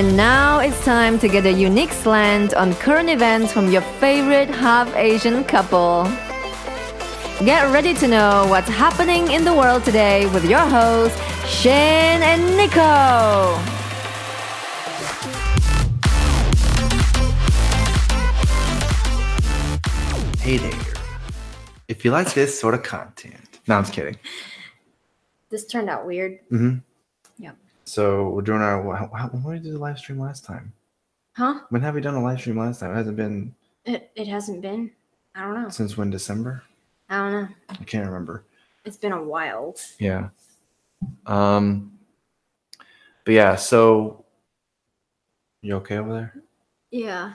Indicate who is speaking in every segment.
Speaker 1: And now it's time to get a unique slant on current events from your favorite half Asian couple. Get ready to know what's happening in the world today with your hosts, Shane and Nico.
Speaker 2: Hey there. If you like this sort of content, no, I'm just kidding.
Speaker 3: This turned out weird.
Speaker 2: hmm
Speaker 3: Yep.
Speaker 2: So we're doing our. When did we do the live stream last time?
Speaker 3: Huh?
Speaker 2: When have we done a live stream last time? It hasn't been
Speaker 3: It, it hasn't been. I don't know.
Speaker 2: since when? December?
Speaker 3: I don't know.
Speaker 2: I can't remember.
Speaker 3: It's been a while.
Speaker 2: Yeah. Um. But yeah, so you okay over there?
Speaker 3: Yeah.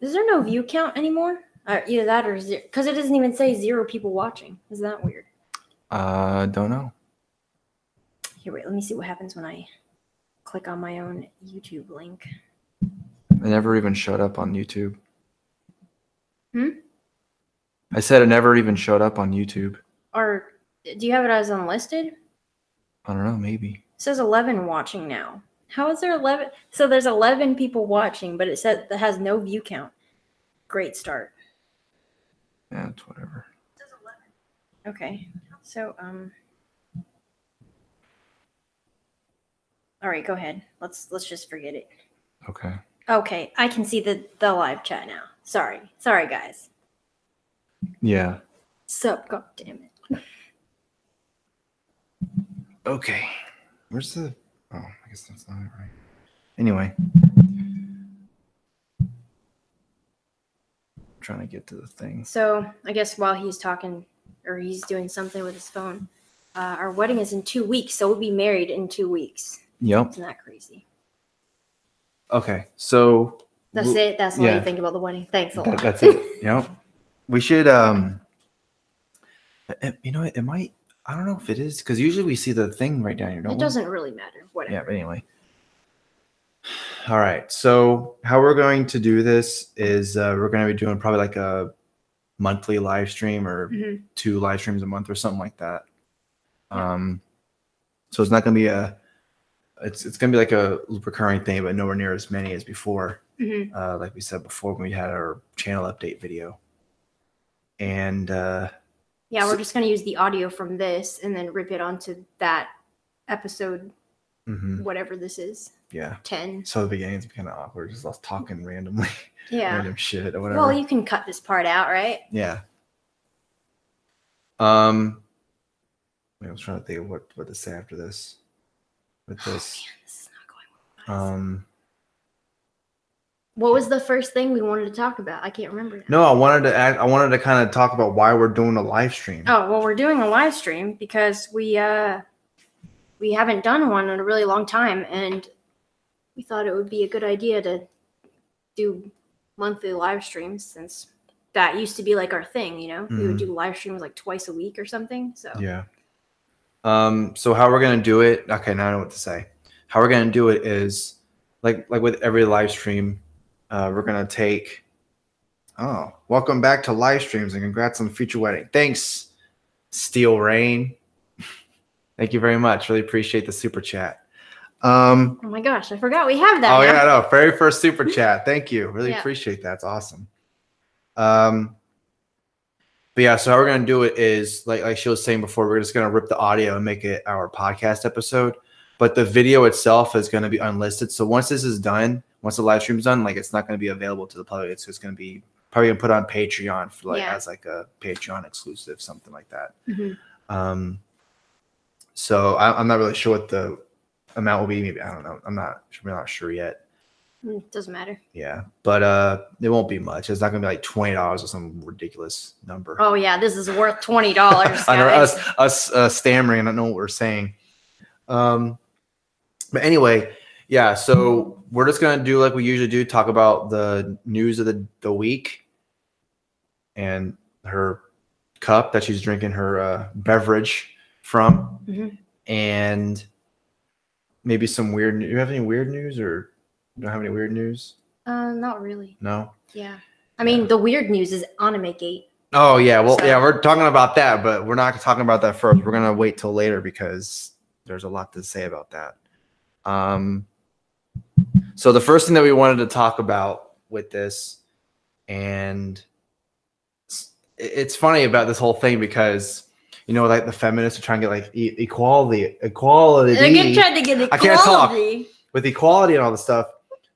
Speaker 3: Is there no view count anymore? Uh, either that or zero. Because it doesn't even say zero people watching. Is that weird?
Speaker 2: Uh, don't know.
Speaker 3: Here, wait. Let me see what happens when I click on my own YouTube link.
Speaker 2: It never even showed up on YouTube.
Speaker 3: Hmm?
Speaker 2: I said it never even showed up on YouTube.
Speaker 3: Or do you have it as unlisted?
Speaker 2: I don't know, maybe.
Speaker 3: says 11 watching now. How is there 11? So there's 11 people watching, but it says that has no view count. Great start.
Speaker 2: Yeah, it's whatever.
Speaker 3: Okay. So, um All right, go ahead. Let's let's just forget it.
Speaker 2: Okay.
Speaker 3: Okay, I can see the the live chat now. Sorry. Sorry guys.
Speaker 2: Yeah.
Speaker 3: Sup, god damn it.
Speaker 2: Okay. Where's the? Oh, I guess that's not it, right. Anyway. Trying to get to the thing.
Speaker 3: So, I guess while he's talking or he's doing something with his phone, uh, our wedding is in 2 weeks, so we'll be married in 2 weeks.
Speaker 2: Yep.
Speaker 3: Isn't that crazy?
Speaker 2: Okay. So
Speaker 3: That's
Speaker 2: w-
Speaker 3: it. That's all
Speaker 2: yeah.
Speaker 3: you think about the wedding. Thanks a
Speaker 2: that-
Speaker 3: lot.
Speaker 2: that's it. Yep. We should. Um. You know, it might. I don't know if it is because usually we see the thing right down here. Don't
Speaker 3: it doesn't really matter. Whatever.
Speaker 2: Yeah, but anyway. All right. So how we're going to do this is uh, we're going to be doing probably like a monthly live stream or
Speaker 3: Mhm.
Speaker 2: two live streams a month or something like that. Um, so it's not going to be a. It's it's going to be like a recurring thing, but nowhere near as many as before.
Speaker 3: Mhm.
Speaker 2: Uh, like we said before, when we had our channel update video. And uh,
Speaker 3: Yeah, we're just gonna use the audio from this and then rip it onto that episode,
Speaker 2: mhm,
Speaker 3: whatever this is,
Speaker 2: yeah.
Speaker 3: ten.
Speaker 2: So the beginning's kind of awkward, just us talking randomly,
Speaker 3: Yeah.
Speaker 2: random shit or whatever.
Speaker 3: Well, you can cut this part out, right?
Speaker 2: Yeah. Um, I was trying to think of what what to say after this. With this,
Speaker 3: Man, this is not going well.
Speaker 2: um,
Speaker 3: what was the first thing we wanted to talk about? I can't remember. now.
Speaker 2: no, I wanted to act. I wanted to kind of talk about why we're doing a live stream.
Speaker 3: Oh well, we're doing a live stream because we uh we haven't done one in a really long time, and we thought it would be a good idea to do monthly live streams since that used to be like our thing. You know, we would
Speaker 2: Mhm.
Speaker 3: do live streams like twice a week or something. So
Speaker 2: Yeah. Um, so how we're gonna do it? Okay, now I know what to say. How we're gonna do it is like like with every live stream, uh, we're gonna take. Oh, welcome back to live streams and congrats on the future wedding. Thanks, Steel Rain. Thank you very much. Really appreciate the super chat. Um,
Speaker 3: Oh my gosh, I forgot we have that.
Speaker 2: oh
Speaker 3: now.
Speaker 2: yeah, no, very first super chat. Thank you. Really
Speaker 3: Yeah.
Speaker 2: appreciate that. It's awesome. Um, but yeah, so how we're gonna do it is like like she was saying before, we're just gonna rip the audio and make it our podcast episode. But the video itself is gonna be unlisted. So once this is done, once the live stream's done, like it's not gonna be available to the public. It's just gonna be probably gonna put on Patreon for like
Speaker 3: Yeah.
Speaker 2: as like a Patreon exclusive, something like that.
Speaker 3: Mhm.
Speaker 2: Um, so I, I'm not really sure what the amount will be. Maybe I don't know. I'm not. I'm not sure yet.
Speaker 3: Mm, Doesn't matter.
Speaker 2: Yeah, but uh, it won't be much. It's not gonna be like twenty dollars or some ridiculous number.
Speaker 3: Oh yeah, this is worth twenty dollars.
Speaker 2: I know us us uh, stammering. I don't know what we're saying. Um, but anyway, yeah. So we're just gonna do like we usually do. Talk about the news of the the week, and her cup that she's drinking her uh, beverage from,
Speaker 3: Mhm.
Speaker 2: and maybe some weird. Do you have any weird news or don't have any weird news?
Speaker 3: Uh, not really.
Speaker 2: No.
Speaker 3: Yeah. I mean, the weird news is Anime Gate.
Speaker 2: Oh yeah, well
Speaker 3: So-
Speaker 2: yeah, we're talking about that, but we're not talking about that first. We're gonna wait till later because there's a lot to say about that. Um, So the first thing that we wanted to talk about with this, and it's- funny about this whole thing because you know, like the feminists are trying to get like e- equality, equality
Speaker 3: They're getting trying to get equality.
Speaker 2: I can't talk. with equality and all this stuff.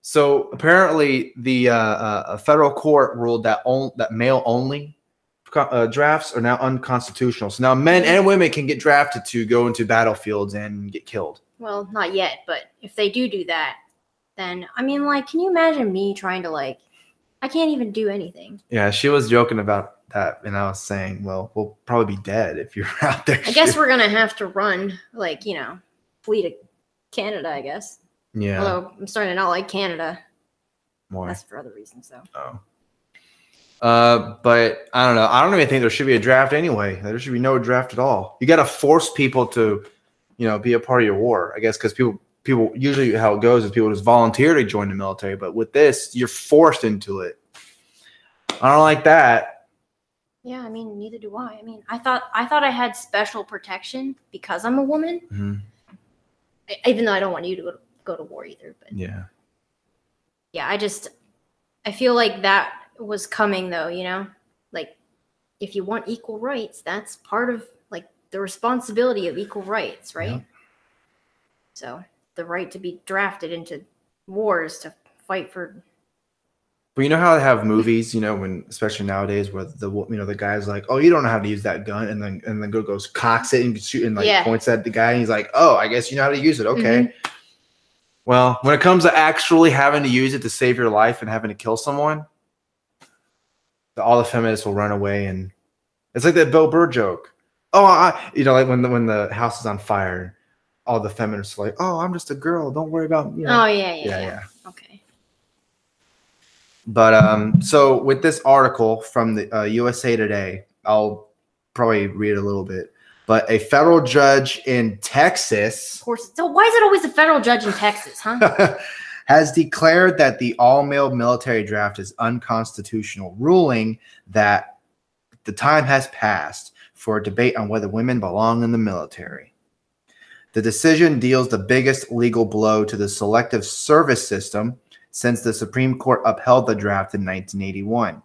Speaker 2: So apparently, the uh, uh, federal court ruled that on, that male only uh, drafts are now unconstitutional. So now men and women can get drafted to go into battlefields and get killed.
Speaker 3: Well, not yet, but if they do do that, then I mean, like, can you imagine me trying to like? I can't even do anything.
Speaker 2: Yeah, she was joking about that, and I was saying, well, we'll probably be dead if you're out there.
Speaker 3: I guess we're gonna have to run, like, you know, flee to Canada. I guess.
Speaker 2: Yeah
Speaker 3: Although I'm starting to not like Canada.
Speaker 2: more.
Speaker 3: That's for other reasons, though.
Speaker 2: Oh. Uh, but I don't know. I don't even think there should be a draft anyway. There should be no draft at all. You got to force people to, you know, be a part of your war. I guess because people, people usually how it goes is people just volunteer to join the military. But with this, you're forced into it. I don't like that.
Speaker 3: Yeah, I mean, neither do I. I mean, I thought I thought I had special protection because I'm a woman.
Speaker 2: Mhm.
Speaker 3: I- Even though I don't want you to go to, go to war either, but
Speaker 2: Yeah.
Speaker 3: yeah, I just I feel like that was coming though, you know? Like if you want equal rights, that's part of like the responsibility of equal rights, right?
Speaker 2: Yeah.
Speaker 3: So, the right to be drafted into wars to fight for
Speaker 2: But you know how they have movies, you know, when especially nowadays, where the you know the guy's like, "Oh, you don't know how to use that gun," and then and then go goes cocks it and shoot and like
Speaker 3: Yeah.
Speaker 2: points at the guy, and he's like, "Oh, I guess you know how to use it." Okay.
Speaker 3: Mm-hmm.
Speaker 2: Well, when it comes to actually having to use it to save your life and having to kill someone, the, all the feminists will run away, and it's like that Bill Burr joke. Oh, I, you know, like when the when the house is on fire, all the feminists are like, "Oh, I'm just a girl. Don't worry about you know."
Speaker 3: Oh yeah, yeah,
Speaker 2: yeah,
Speaker 3: yeah.
Speaker 2: yeah.
Speaker 3: Okay.
Speaker 2: But um, so with this article from the uh, USA Today, I'll probably read a little bit. But a federal judge in Texas.
Speaker 3: Of course. So why is it always a federal judge in Texas, huh?
Speaker 2: has declared that the all-male military draft is unconstitutional, ruling that the time has passed for a debate on whether women belong in the military. The decision deals the biggest legal blow to the selective service system since the Supreme Court upheld the draft in 1981.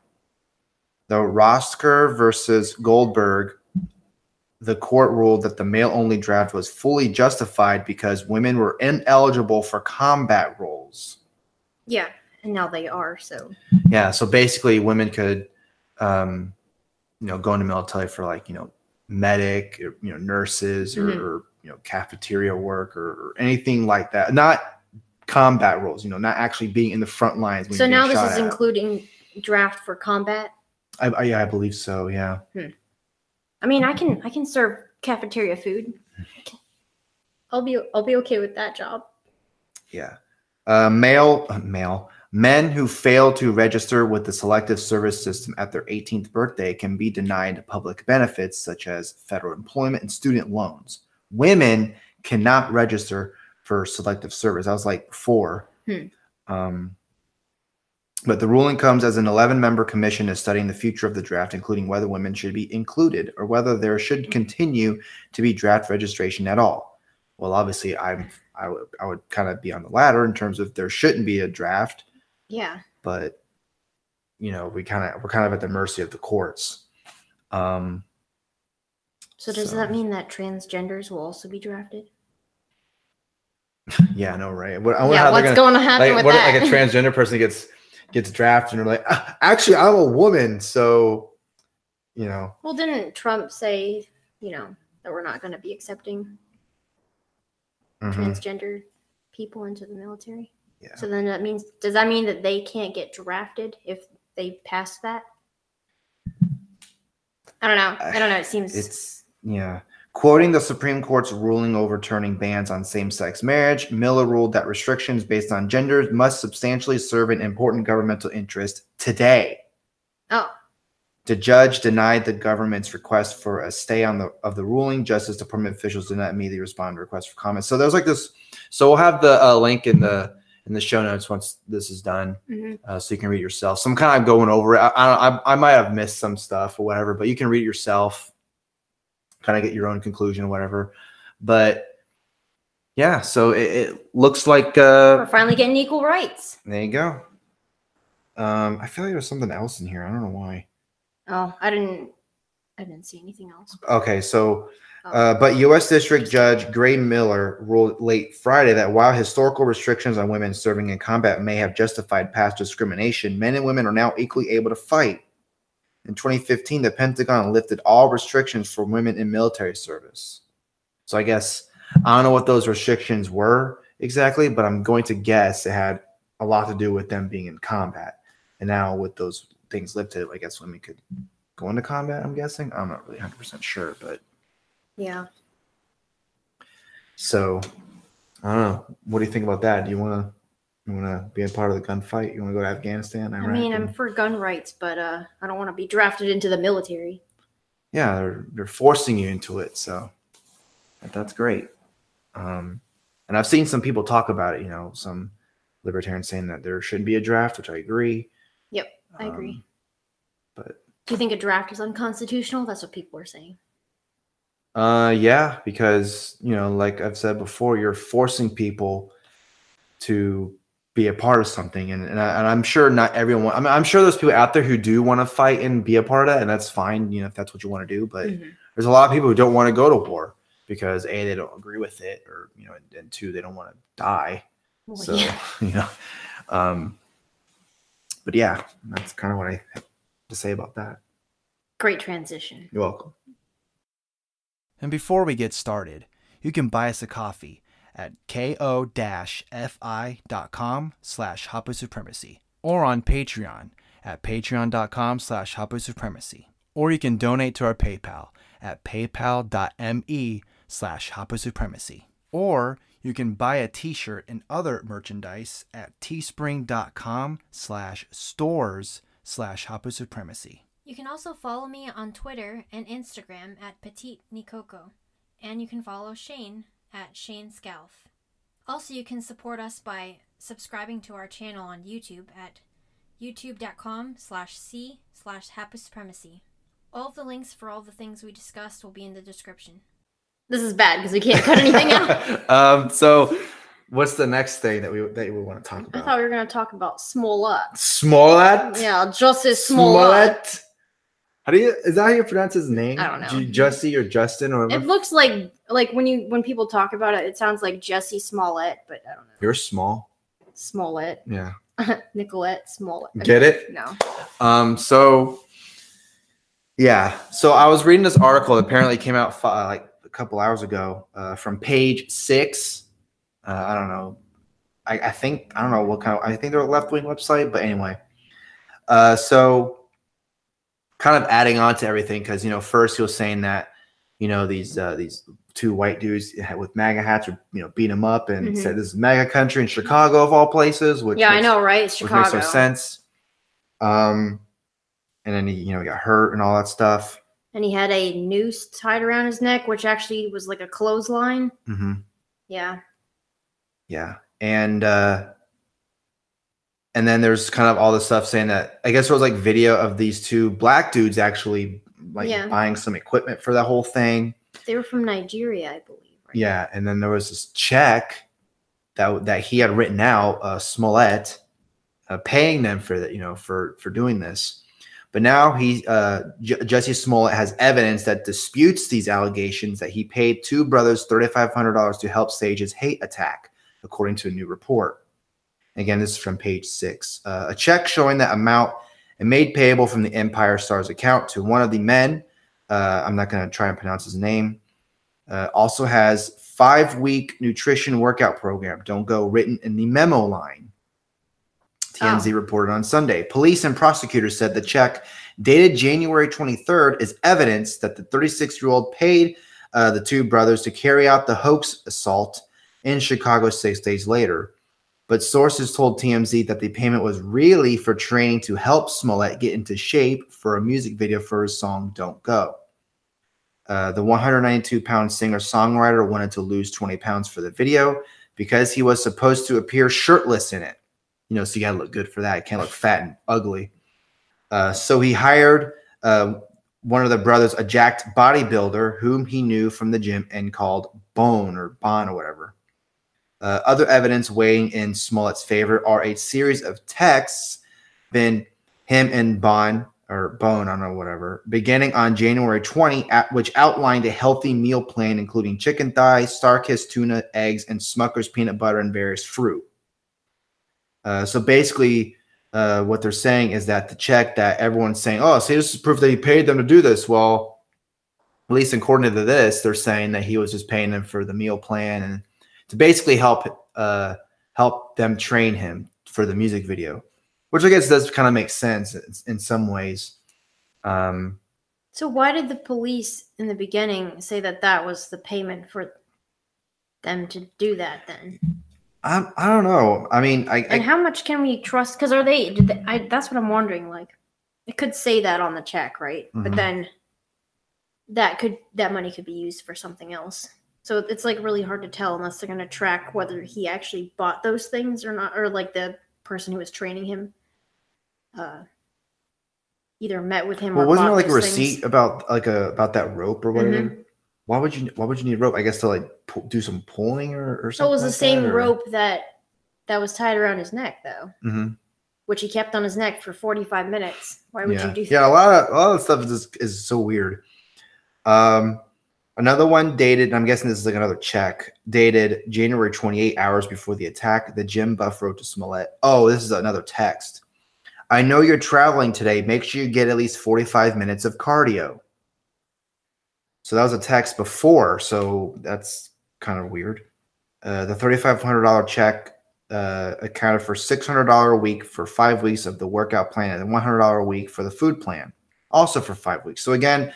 Speaker 2: The Rostker versus Goldberg, the court ruled that the male only draft was fully justified because women were ineligible for combat roles.
Speaker 3: yeah. And now they are, so
Speaker 2: Yeah, so basically, women could, um, you know, go into military for like you know, medic, or, you know, nurses, or,
Speaker 3: Mhm.
Speaker 2: or you know, cafeteria work, or, or anything like that. Not combat roles, you know, not actually being in the front lines.
Speaker 3: so now this is
Speaker 2: at.
Speaker 3: including draft for combat.
Speaker 2: I, I, yeah, I believe so. Yeah.
Speaker 3: I mean, I can I can serve cafeteria food. I'll be I'll be okay with that job.
Speaker 2: Yeah. Uh, male, uh, male men who fail to register with the selective service system at their 18th birthday can be denied public benefits such as federal employment and student loans. Women cannot register for selective service. I was like four.
Speaker 3: Hmm.
Speaker 2: Um, but the ruling comes as an 11 member commission is studying the future of the draft, including whether women should be included or whether there should continue to be draft registration at all. Well, obviously, I'm I would I would kind of be on the latter in terms of there shouldn't be a draft,
Speaker 3: Yeah.
Speaker 2: but you know we kind of we're kind of at the mercy of the courts. Um,
Speaker 3: So does
Speaker 2: So-
Speaker 3: that mean that transgenders will also be drafted?
Speaker 2: yeah, I know, right? What, I
Speaker 3: yeah. What's
Speaker 2: gonna
Speaker 3: going to happen
Speaker 2: like
Speaker 3: with
Speaker 2: what
Speaker 3: that?
Speaker 2: like a transgender person gets gets drafted and they're like, "Ah, actually, I'm a woman, so you know,
Speaker 3: well, didn't Trump say, you know, that we're not going to be accepting
Speaker 2: mhm,
Speaker 3: transgender people into the military?
Speaker 2: yeah.
Speaker 3: So then that means does that mean that they can't get drafted if they pass that? I don't know. I don't know. It seems
Speaker 2: It's yeah. Quoting the Supreme Court's ruling overturning bans on same-sex marriage, Miller ruled that restrictions based on gender must substantially serve an important governmental interest today.
Speaker 3: oh
Speaker 2: The judge denied the government's request for a stay on the of the ruling. Justice Department officials did not immediately respond to requests for comment. So there's like this. So we'll have the uh, link in the in the show notes once this is done,
Speaker 3: mhm.
Speaker 2: uh, so you can read yourself. So I'm kind of going over it. I, I, I I might have missed some stuff or whatever, but you can read it yourself. Kind of get your own conclusion or whatever. But yeah, so it, it looks like uh,
Speaker 3: We're finally getting equal rights.
Speaker 2: there you go. Um, I feel like there's something else in here. I don't know why.
Speaker 3: Oh, I didn't. I didn't see anything else.
Speaker 2: Okay, so
Speaker 3: Oh.
Speaker 2: uh, but U.S. District Judge Gray Miller ruled late Friday that while historical restrictions on women serving in combat may have justified past discrimination, men and women are now equally able to fight. In 2015, the Pentagon lifted all restrictions for women in military service. So I guess I don't know what those restrictions were exactly, but I'm going to guess it had a lot to do with them being in combat. And now with those things lifted, I guess women could go into combat. I'm guessing. I'm not really 100 percent sure, but
Speaker 3: Yeah.
Speaker 2: so I don't know. What do you think about that? Do you want to you want to be a part of the gunfight? You want to go to Afghanistan? Iraq, I
Speaker 3: mean, I'm
Speaker 2: and-
Speaker 3: for gun rights, but uh, I don't want to be drafted into the military.
Speaker 2: yeah, they're they're forcing you into it. So that's great. Um, and I've seen some people talk about it. You know, some libertarians saying that there shouldn't be a draft, which I agree.
Speaker 3: Yep, I agree.
Speaker 2: Um, but
Speaker 3: Do you think a draft is unconstitutional? That's what people are saying.
Speaker 2: Uh, yeah, because you know, like I've said before, you're forcing people to be a part of something, and and, I, and I'm sure not everyone. I mean, I'm sure there's people out there who do want to fight and be a part of that, and that's fine. You know, if that's what you want to do. But
Speaker 3: Mhm.
Speaker 2: there's a lot of people who don't want to go to war because a they don't agree with it, or you know, and, and two they don't want to die.
Speaker 3: Well,
Speaker 2: So
Speaker 3: yeah.
Speaker 2: you know, um, but yeah, that's kind of what I have to say about that.
Speaker 3: Great transition.
Speaker 2: You're welcome.
Speaker 4: And before we get started, you can buy us a coffee at ko-fi.com slash supremacy or on Patreon at patreon.com slash supremacy. Or you can donate to our PayPal at paypal.me slash supremacy. Or you can buy a t-shirt and other merchandise at teespring.com slash stores slash supremacy.
Speaker 5: You can also follow me on Twitter and Instagram at Petite Nikoko, and you can follow Shane at Shane Scalf. Also, you can support us by subscribing to our channel on YouTube at youtube.com slash c slash happy supremacy. All of the links for all the things we discussed will be in the description.
Speaker 3: This is bad because we can't cut anything out.
Speaker 2: um, so what's the next thing that we that we want to talk about?
Speaker 3: I thought we were going to talk about Smollett.
Speaker 2: Smollett.
Speaker 3: Yeah, Justice Smollett.
Speaker 2: How do you? Is that how you pronounce his name?
Speaker 3: I don't know.
Speaker 2: Jussie or Justin or
Speaker 3: It looks like like when you when people talk about it, it sounds like Jesse Smollett, but I don't know.
Speaker 2: You're small.
Speaker 3: Smollett,
Speaker 2: Yeah.
Speaker 3: Nicolette Smollett.
Speaker 2: Get it?
Speaker 3: No.
Speaker 2: Um. So. Yeah. So I was reading this article. that Apparently, came out fi- like a couple hours ago uh, from Page Six. Uh, I don't know. I, I think I don't know what kind of. I think they're a left wing website, but anyway. Uh, so kind of adding on to everything because you know first he was saying that you know these uh, these two white dudes with MAGA hats are you know beating him up and
Speaker 3: Mhm.
Speaker 2: said this is MAGA country in Chicago of all places. Which
Speaker 3: Yeah, I know, right? It's
Speaker 2: which makes
Speaker 3: Chicago.
Speaker 2: no sense. Um, and then he you know he got hurt and all that stuff.
Speaker 3: And he had a noose tied around his neck, which actually was like a clothesline.
Speaker 2: hmm
Speaker 3: Yeah.
Speaker 2: Yeah, and uh, and then there's kind of all this stuff saying that I guess there was like video of these two black dudes actually like
Speaker 3: Yeah.
Speaker 2: buying some equipment for that whole thing.
Speaker 3: They were from Nigeria, I believe. Right?
Speaker 2: Yeah, and then there was this check that that he had written out, uh, Smollett, uh, paying them for that, you know, for for doing this. But now he, uh, J- Jesse Smollett, has evidence that disputes these allegations that he paid two brothers thirty five hundred dollars to help stage his hate attack, according to a new report. Again, this is from page six. Uh, a check showing that amount and made payable from the Empire Stars account to one of the men. Uh, I'm not going to try and pronounce his name uh, also has five week nutrition workout program. Don't go written in the memo line. TMZ reported on Sunday. Police and prosecutors said the check dated January 23rd is evidence that the 36 year old paid uh, the two brothers to carry out the hoax assault in Chicago six days later. But sources told TMZ that the payment was really for training to help Smollett get into shape for a music video for his song Don't Go. Uh, the 192 pound singer songwriter wanted to lose 20 pounds for the video because he was supposed to appear shirtless in it. You know, so you got to look good for that. You can't look fat and ugly. Uh, so he hired uh, one of the brothers, a jacked bodybuilder whom he knew from the gym and called Bone or Bon or whatever. Uh, other evidence weighing in Smollett's favor are a series of texts been him and Bond or Bone, I don't know, whatever, beginning on January 20, at, which outlined a healthy meal plan, including chicken thighs, Starkist tuna, eggs, and Smucker's peanut butter and various fruit. Uh, so basically, uh, what they're saying is that the check that everyone's saying, oh, see, this is proof that he paid them to do this. Well, at least according to this, they're saying that he was just paying them for the meal plan and to basically help uh, help them train him for the music video, which I guess does kind of make sense in some ways. Um,
Speaker 3: So why did the police in the beginning say that that was the payment for them to do that then?
Speaker 2: I, I don't know. I mean, I,
Speaker 3: And
Speaker 2: I
Speaker 3: how much can we trust? Because are they? Did they I, that's what I'm wondering. Like, it could say that on the check, right? But
Speaker 2: Mhm.
Speaker 3: then that could that money could be used for something else. So it's like really hard to tell unless they're gonna track whether he actually bought those things or not, or like the person who was training him, uh, either met with him
Speaker 2: well,
Speaker 3: or
Speaker 2: wasn't there like a receipt
Speaker 3: things.
Speaker 2: about like a about that rope or whatever?
Speaker 3: Mhm.
Speaker 2: Why would you Why would you need rope? I guess to like do some pulling or, or
Speaker 3: So it was the
Speaker 2: like
Speaker 3: same
Speaker 2: that,
Speaker 3: rope that that was tied around his neck, though,
Speaker 2: Mhm.
Speaker 3: which he kept on his neck for 45 minutes. Why would
Speaker 2: yeah.
Speaker 3: you do that?
Speaker 2: Yeah, a lot of a lot of stuff is is so weird. Um, another one dated. And I'm guessing this is like another check dated January 28 hours before the attack. The gym Buff wrote to Smollett. Oh, this is another text. I know you're traveling today. Make sure you get at least 45 minutes of cardio. So that was a text before. So that's kind of weird. Uh, the $3,500 check uh, accounted for $600 a week for five weeks of the workout plan and $100 a week for the food plan, also for five weeks. So again,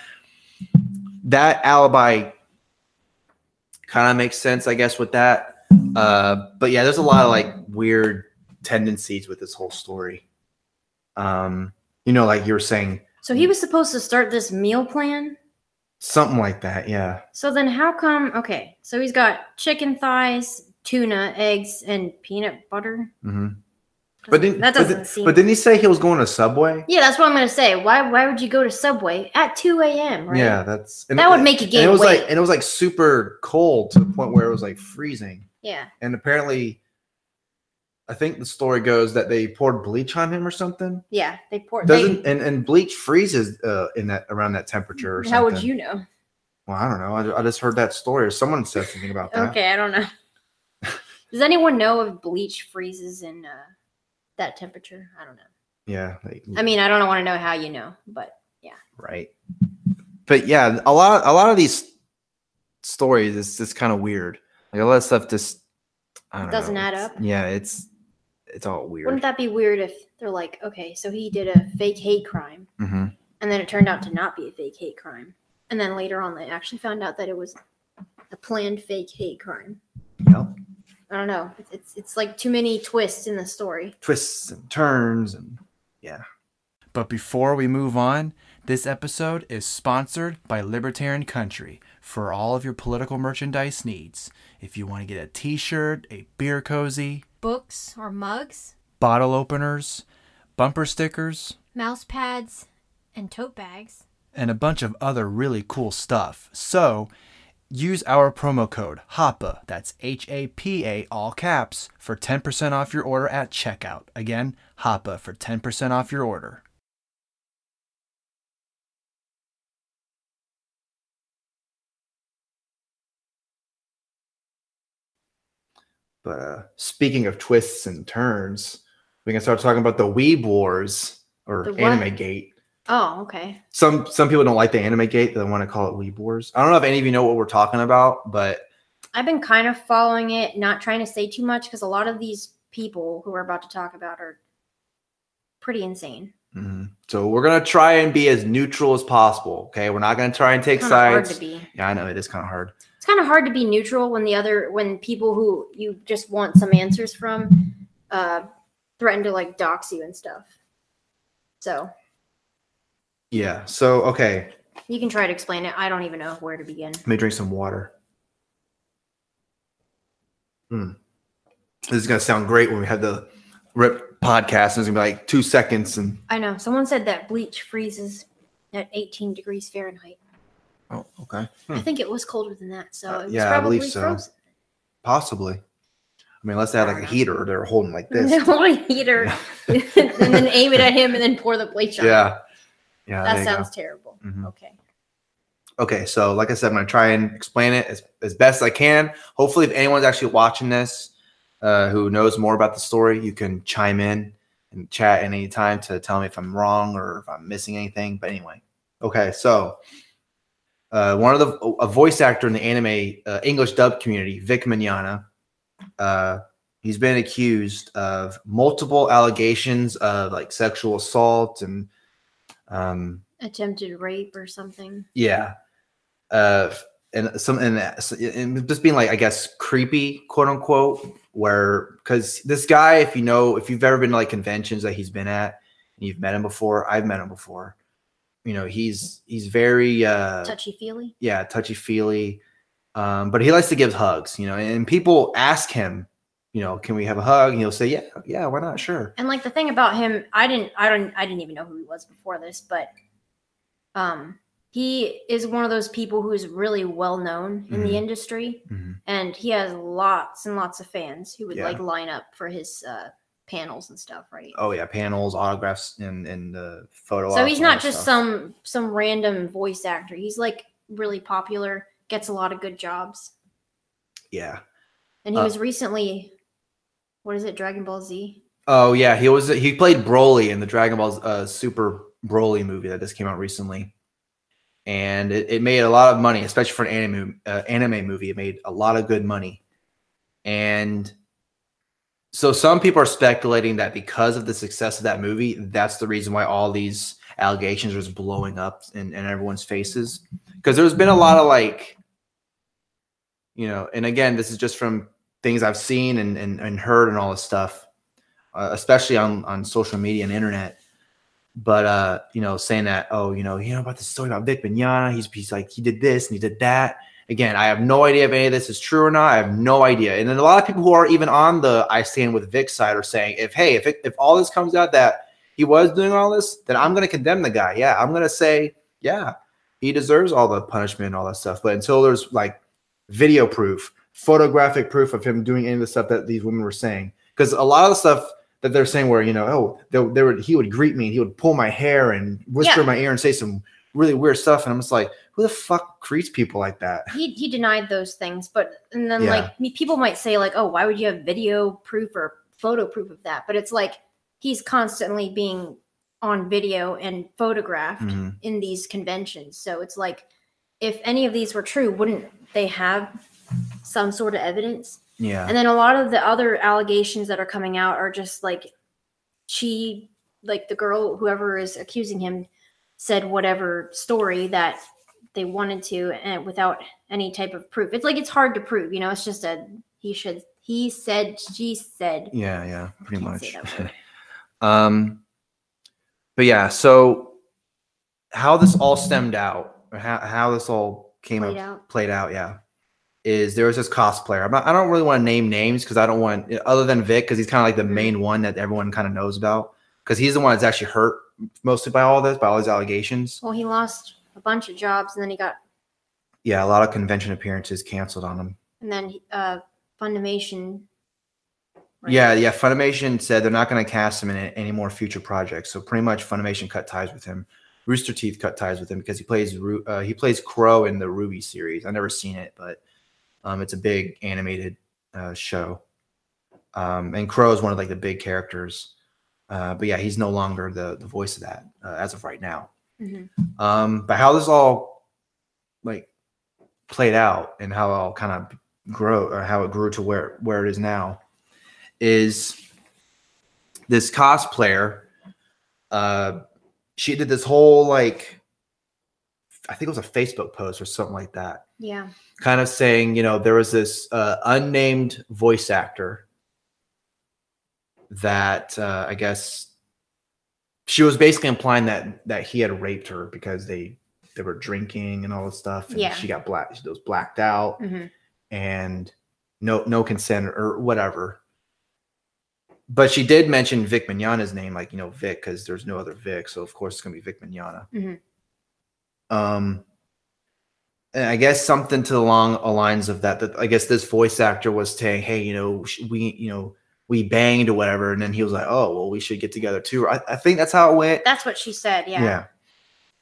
Speaker 2: that alibi kind of makes sense, I guess, with that. Uh, but yeah, there's a lot of like weird tendencies with this whole story. Um, you know, like you were saying,
Speaker 3: So he was supposed to start this meal plan.
Speaker 2: something like that. Yeah.
Speaker 3: So then how come okay, so he's got chicken thighs, tuna, eggs, and peanut butter.
Speaker 2: hmm But then,
Speaker 3: that
Speaker 2: but,
Speaker 3: doesn't
Speaker 2: then-
Speaker 3: seem
Speaker 2: but didn't he say he was going to Subway?
Speaker 3: Yeah, that's what I'm gonna say. Why why would you go to Subway at 2 a.m. right?
Speaker 2: Yeah, that's
Speaker 3: That would make you
Speaker 2: and it was
Speaker 3: weight.
Speaker 2: like and it was like super cold to the point where it was like freezing.
Speaker 3: Yeah.
Speaker 2: And apparently, I think the story goes that they poured bleach on him or something.
Speaker 3: Yeah. They poured.
Speaker 2: Doesn't and, and bleach freezes uh, in that around that temperature or
Speaker 3: they,
Speaker 2: something.
Speaker 3: how would you know?
Speaker 2: Well, I don't know. I, I just heard that story or someone said something about that.
Speaker 3: Okay, I don't know. Does anyone know if bleach freezes in uh, that temperature? I don't know.
Speaker 2: Yeah. like-
Speaker 3: I mean, I don't want to know how you know, but yeah.
Speaker 2: right. But yeah, a lot a lot of these stories is just kind of weird. Like a lot of stuff just I don't
Speaker 3: Doesn't
Speaker 2: know,
Speaker 3: add up?
Speaker 2: Yeah, it's it's all weird.
Speaker 3: wouldn't that be weird if they're like, okay, so he did a fake hate crime,
Speaker 2: hmm
Speaker 3: and then it turned out to not be a fake hate crime, and then later on they actually found out that it was a planned fake hate crime.
Speaker 2: Yep.
Speaker 3: I don't know. It's it's, it's like too many twists in the story.
Speaker 2: Twists and turns and yeah.
Speaker 4: But before we move on, this episode is sponsored by Libertarian Country for all of your political merchandise needs. If you want to get a t shirt, a beer cozy,
Speaker 5: Books or mugs,
Speaker 4: bottle openers, bumper stickers,
Speaker 5: mouse pads, and tote bags.
Speaker 4: and a bunch of other really cool stuff. So, use our promo code HAPA, that's H A P A, all caps, for 10% off your order at checkout. Again, HAPA for 10% off your order.
Speaker 2: But uh, speaking of twists and turns, we can start talking about the Weeb Wars or
Speaker 3: The what?
Speaker 2: Anime Gate.
Speaker 3: Oh, okay.
Speaker 2: Some some people don't like the Anime Gate; they want to call it Weeb Wars. I don't know if any of you know what we're talking about, but
Speaker 3: I've been kind of following it, not trying to say too much because a lot of these people who we're about to talk about are pretty insane.
Speaker 2: mhm. so we're gonna try and be as neutral as possible. Okay, we're not gonna try and take
Speaker 3: Kind of hard
Speaker 2: sides.
Speaker 3: to be.
Speaker 2: Yeah, I know it is kind of hard.
Speaker 3: It's kind of hard to be neutral when the other when people who you just want some answers from uh threaten to like dox you and stuff. So
Speaker 2: Yeah. So okay,
Speaker 3: you can try to explain it. I don't even know where to begin.
Speaker 2: let me drink some water. Hmm. This is gonna sound great when we have the rip podcast. and It's gonna be like two seconds and
Speaker 3: I know someone said that bleach freezes at 18 degrees Fahrenheit.
Speaker 2: oh, okay. Hmm.
Speaker 3: I think it was colder than that, so
Speaker 2: Uh,
Speaker 3: it was
Speaker 2: yeah, I believe so.
Speaker 3: frozen.
Speaker 2: Possibly. I mean, unless they had like a heater, they're holding like this.
Speaker 3: They hold a heater and then aim it at him and then pour the bleach on. him.
Speaker 2: Yeah, yeah.
Speaker 3: that
Speaker 2: you go.
Speaker 3: sounds terrible.
Speaker 2: Mhm.
Speaker 3: Okay.
Speaker 2: Okay, so like I said, I'm gonna try and explain it as, as best I can. Hopefully, if anyone's actually watching this uh, who knows more about the story, you can chime in and chat at any time to tell me if I'm wrong or if I'm missing anything. But anyway, okay, so uh, one of the a voice actor in the anime uh, English dub community, Vic Mignogna, uh, he's been accused of multiple allegations of like sexual assault and um,
Speaker 3: Attempted rape or something.
Speaker 2: yeah. Uh, and some and, uh, and just being like I guess creepy, quote unquote, where because this guy, if you know, if you've ever been to like conventions that he's been at, and you've met him before, I've met him before. You know, he's he's very uh,
Speaker 3: Touchy feely.
Speaker 2: yeah, touchy feely. Um, but he likes to give hugs, you know, and people ask him, you know, can we have a hug? And he'll say, yeah, yeah, why not? Sure.
Speaker 3: And like the thing about him, I didn't, I don't, I didn't even know who he was before this, but um, he is one of those people who is really well known in
Speaker 2: Mhm.
Speaker 3: the industry,
Speaker 2: Mhm.
Speaker 3: and he has lots and lots of fans who would
Speaker 2: Yeah.
Speaker 3: like line up for his uh, panels and stuff, right?
Speaker 2: Oh yeah, panels, autographs, and and uh, photo.
Speaker 3: so he's not just
Speaker 2: stuff.
Speaker 3: some some random voice actor. He's like really popular, gets a lot of good jobs,
Speaker 2: Yeah.
Speaker 3: and he
Speaker 2: Uh,
Speaker 3: was recently, what is it, Dragon Ball Z?
Speaker 2: Oh yeah, he was he played Broly in the Dragon Ball uh, Super Broly movie that just came out recently, and it, it made a lot of money, especially for an anime uh, anime movie. It made a lot of good money, and so some people are speculating that because of the success of that movie, that's the reason why all these allegations are just blowing up in, in everyone's faces. Because there's been a lot of like, you know, and again, this is just from things I've seen and, and, and heard and all this stuff uh, especially on on social media and internet. But uh, you know, saying that, oh, you know, you know about the story about Vic Mignogna. He's he's like he did this and he did that. Again, I have no idea if any of this is true or not. I have no idea. And then a lot of people who are even on the I stand with Vic side are saying, if hey, if it, if all this comes out that he was doing all this, then I'm going to condemn the guy. Yeah, I'm going to say, yeah, he deserves all the punishment and all that stuff. But until there's like video proof, photographic proof of him doing any of the stuff that these women were saying, because a lot of the stuff that they're saying where you know oh they, they would he would greet me and he would pull my hair and whisper
Speaker 3: Yeah.
Speaker 2: in my ear and say some really weird stuff and i'm just like who the fuck greets people like that
Speaker 3: he he denied those things but and then
Speaker 2: Yeah.
Speaker 3: like people might say like oh why would you have video proof or photo proof of that but it's like he's constantly being on video and photographed
Speaker 2: Mhm.
Speaker 3: in these conventions so it's like if any of these were true wouldn't they have some sort of evidence.
Speaker 2: Yeah.
Speaker 3: And then a lot of the other allegations that are coming out are just like she like the girl whoever is accusing him said whatever story that they wanted to and without any type of proof. It's like it's hard to prove you know? It's just a he should he said she said.
Speaker 2: Yeah yeah pretty much.
Speaker 3: say that word.
Speaker 2: um but yeah so how this all stemmed out or how, how this all came
Speaker 3: Played
Speaker 2: up
Speaker 3: out.
Speaker 2: played out yeah is there was this cosplayer. I'm not, i don't really want to name names because i don't want other than vic because he's kind of like the
Speaker 3: Mhm.
Speaker 2: main one that everyone kind of knows about because he's the one that's actually hurt mostly by all this by all these allegations.
Speaker 3: Well he lost a bunch of jobs and then he got
Speaker 2: yeah a lot of convention appearances canceled on him.
Speaker 3: And then uh funimation right?
Speaker 2: yeah yeah funimation said they're not going to cast him in any more future projects so pretty much funimation cut ties with him. Rooster teeth cut ties with him because he plays uh, he plays Qrow in the RWBY series. I've never seen it but um, it's a big animated uh, show. Um, and Qrow is one of like the big characters. Uh, but yeah he's no longer the the voice of that uh, as of right now.
Speaker 3: Mhm.
Speaker 2: um, but how this all like played out and how it all kind of grow or how it grew to where where it is now is this cosplayer uh she did this whole like i think it was a facebook post or something like that
Speaker 3: yeah
Speaker 2: kind of saying you know there was this uh, unnamed voice actor that uh, i guess she was basically implying that that he had raped her because they they were drinking and all this stuff and
Speaker 3: Yeah.
Speaker 2: she got black she was blacked out
Speaker 3: hmm
Speaker 2: and no no consent or whatever. But she did mention Vic Mignogna's name, like you know Vic, because there's no other Vic, so of course it's gonna be Vic Mignogna.
Speaker 3: Mhm.
Speaker 2: Um, and I guess something to along the lines of that. That I guess this voice actor was saying, "Hey, you know, we, you know, we banged or whatever," and then he was like, "Oh, well, we should get together too." I, I think that's how it went.
Speaker 3: That's what she said. Yeah.
Speaker 2: yeah.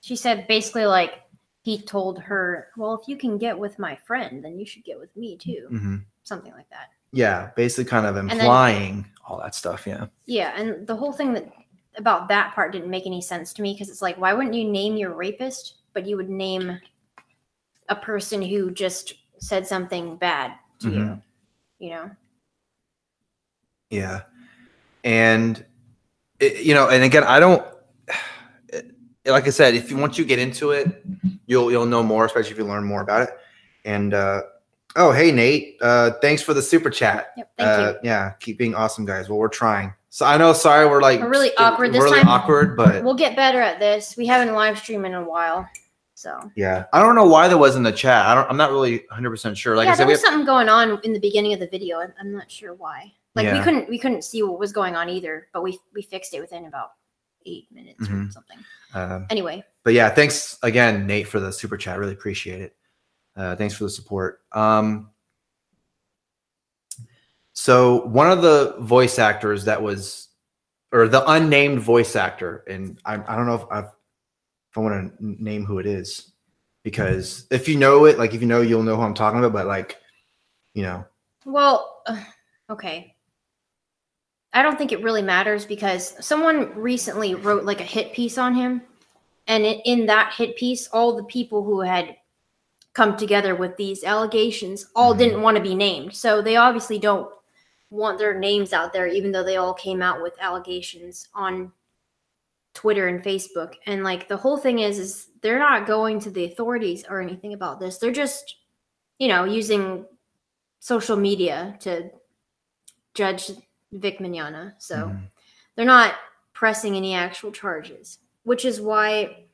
Speaker 3: She said basically like he told her, "Well, if you can get with my friend, then you should get with me too."
Speaker 2: hmm
Speaker 3: Something like that.
Speaker 2: Yeah, basically, kind of
Speaker 3: then-
Speaker 2: implying all that stuff. Yeah.
Speaker 3: Yeah, and the whole thing that about that part didn't make any sense to me because it's like, why wouldn't you name your rapist, but you would name a person who just said something bad to you?
Speaker 2: Mhm.
Speaker 3: You know?
Speaker 2: Yeah. And it, you know, and again, I don't it- like I said, if you once you get into it, you'll you'll know more, especially if you learn more about it. And uh oh, hey Nate, uh thanks for the super chat.
Speaker 3: Yep. Thank
Speaker 2: uh
Speaker 3: you.
Speaker 2: yeah, keep being awesome guys. Well, we're trying. So I know sorry we're like
Speaker 3: We're really awkward this
Speaker 2: really
Speaker 3: time.
Speaker 2: awkward, but
Speaker 3: We'll get better at this. We haven't live streamed in a while, so
Speaker 2: yeah. I don't know why there was in the chat. I don't I'm not really 100% sure. Like
Speaker 3: yeah,
Speaker 2: I said,
Speaker 3: there
Speaker 2: we
Speaker 3: was
Speaker 2: have,
Speaker 3: something going on in the beginning of the video. I'm, I'm not sure why. Like we couldn't we couldn't see what was going on either, but we we fixed it within about eight minutes or
Speaker 2: Mhm.
Speaker 3: something.
Speaker 2: um,
Speaker 3: Anyway,
Speaker 2: but yeah, thanks again, Nate, for the super chat. Really appreciate it. Uh, thanks for the support. Um, so one of the voice actors that was, or the unnamed voice actor, and I, I don't know if I've, if I want to name who it is, because if you know it, like if you know, you'll know who I'm talking about. But like, you know,
Speaker 3: Well, uh, okay. I don't think it really matters because someone recently wrote like a hit piece on him. And in, that hit piece, all the people who had come together with these allegations all
Speaker 2: Mhm.
Speaker 3: didn't want to be named. So they obviously don't want their names out there, even though they all came out with allegations on Twitter and Facebook. And like the whole thing is, is they're not going to the authorities or anything about this. They're just, you know, using social media to judge Vic Mignogna. So
Speaker 2: mhm.
Speaker 3: they're not pressing any actual charges, which is why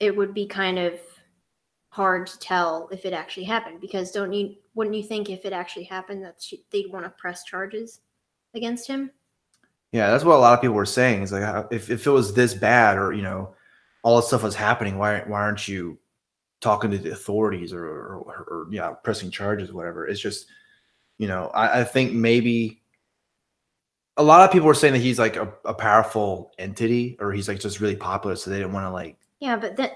Speaker 3: it would be kind of hard to tell if it actually happened. Because don't you wouldn't you think if it actually happened that sh- they'd want to press charges against him?
Speaker 2: Yeah, that's what a lot of people were saying. Is like, if if it was this bad, or you know, all this stuff was happening, why why aren't you talking to the authorities or, or, or, yeah, pressing charges, or whatever. It's just, you know, I, I think maybe a lot of people were saying that he's like a, a powerful entity or he's like just really popular. So they didn't want to like,
Speaker 3: Yeah, but that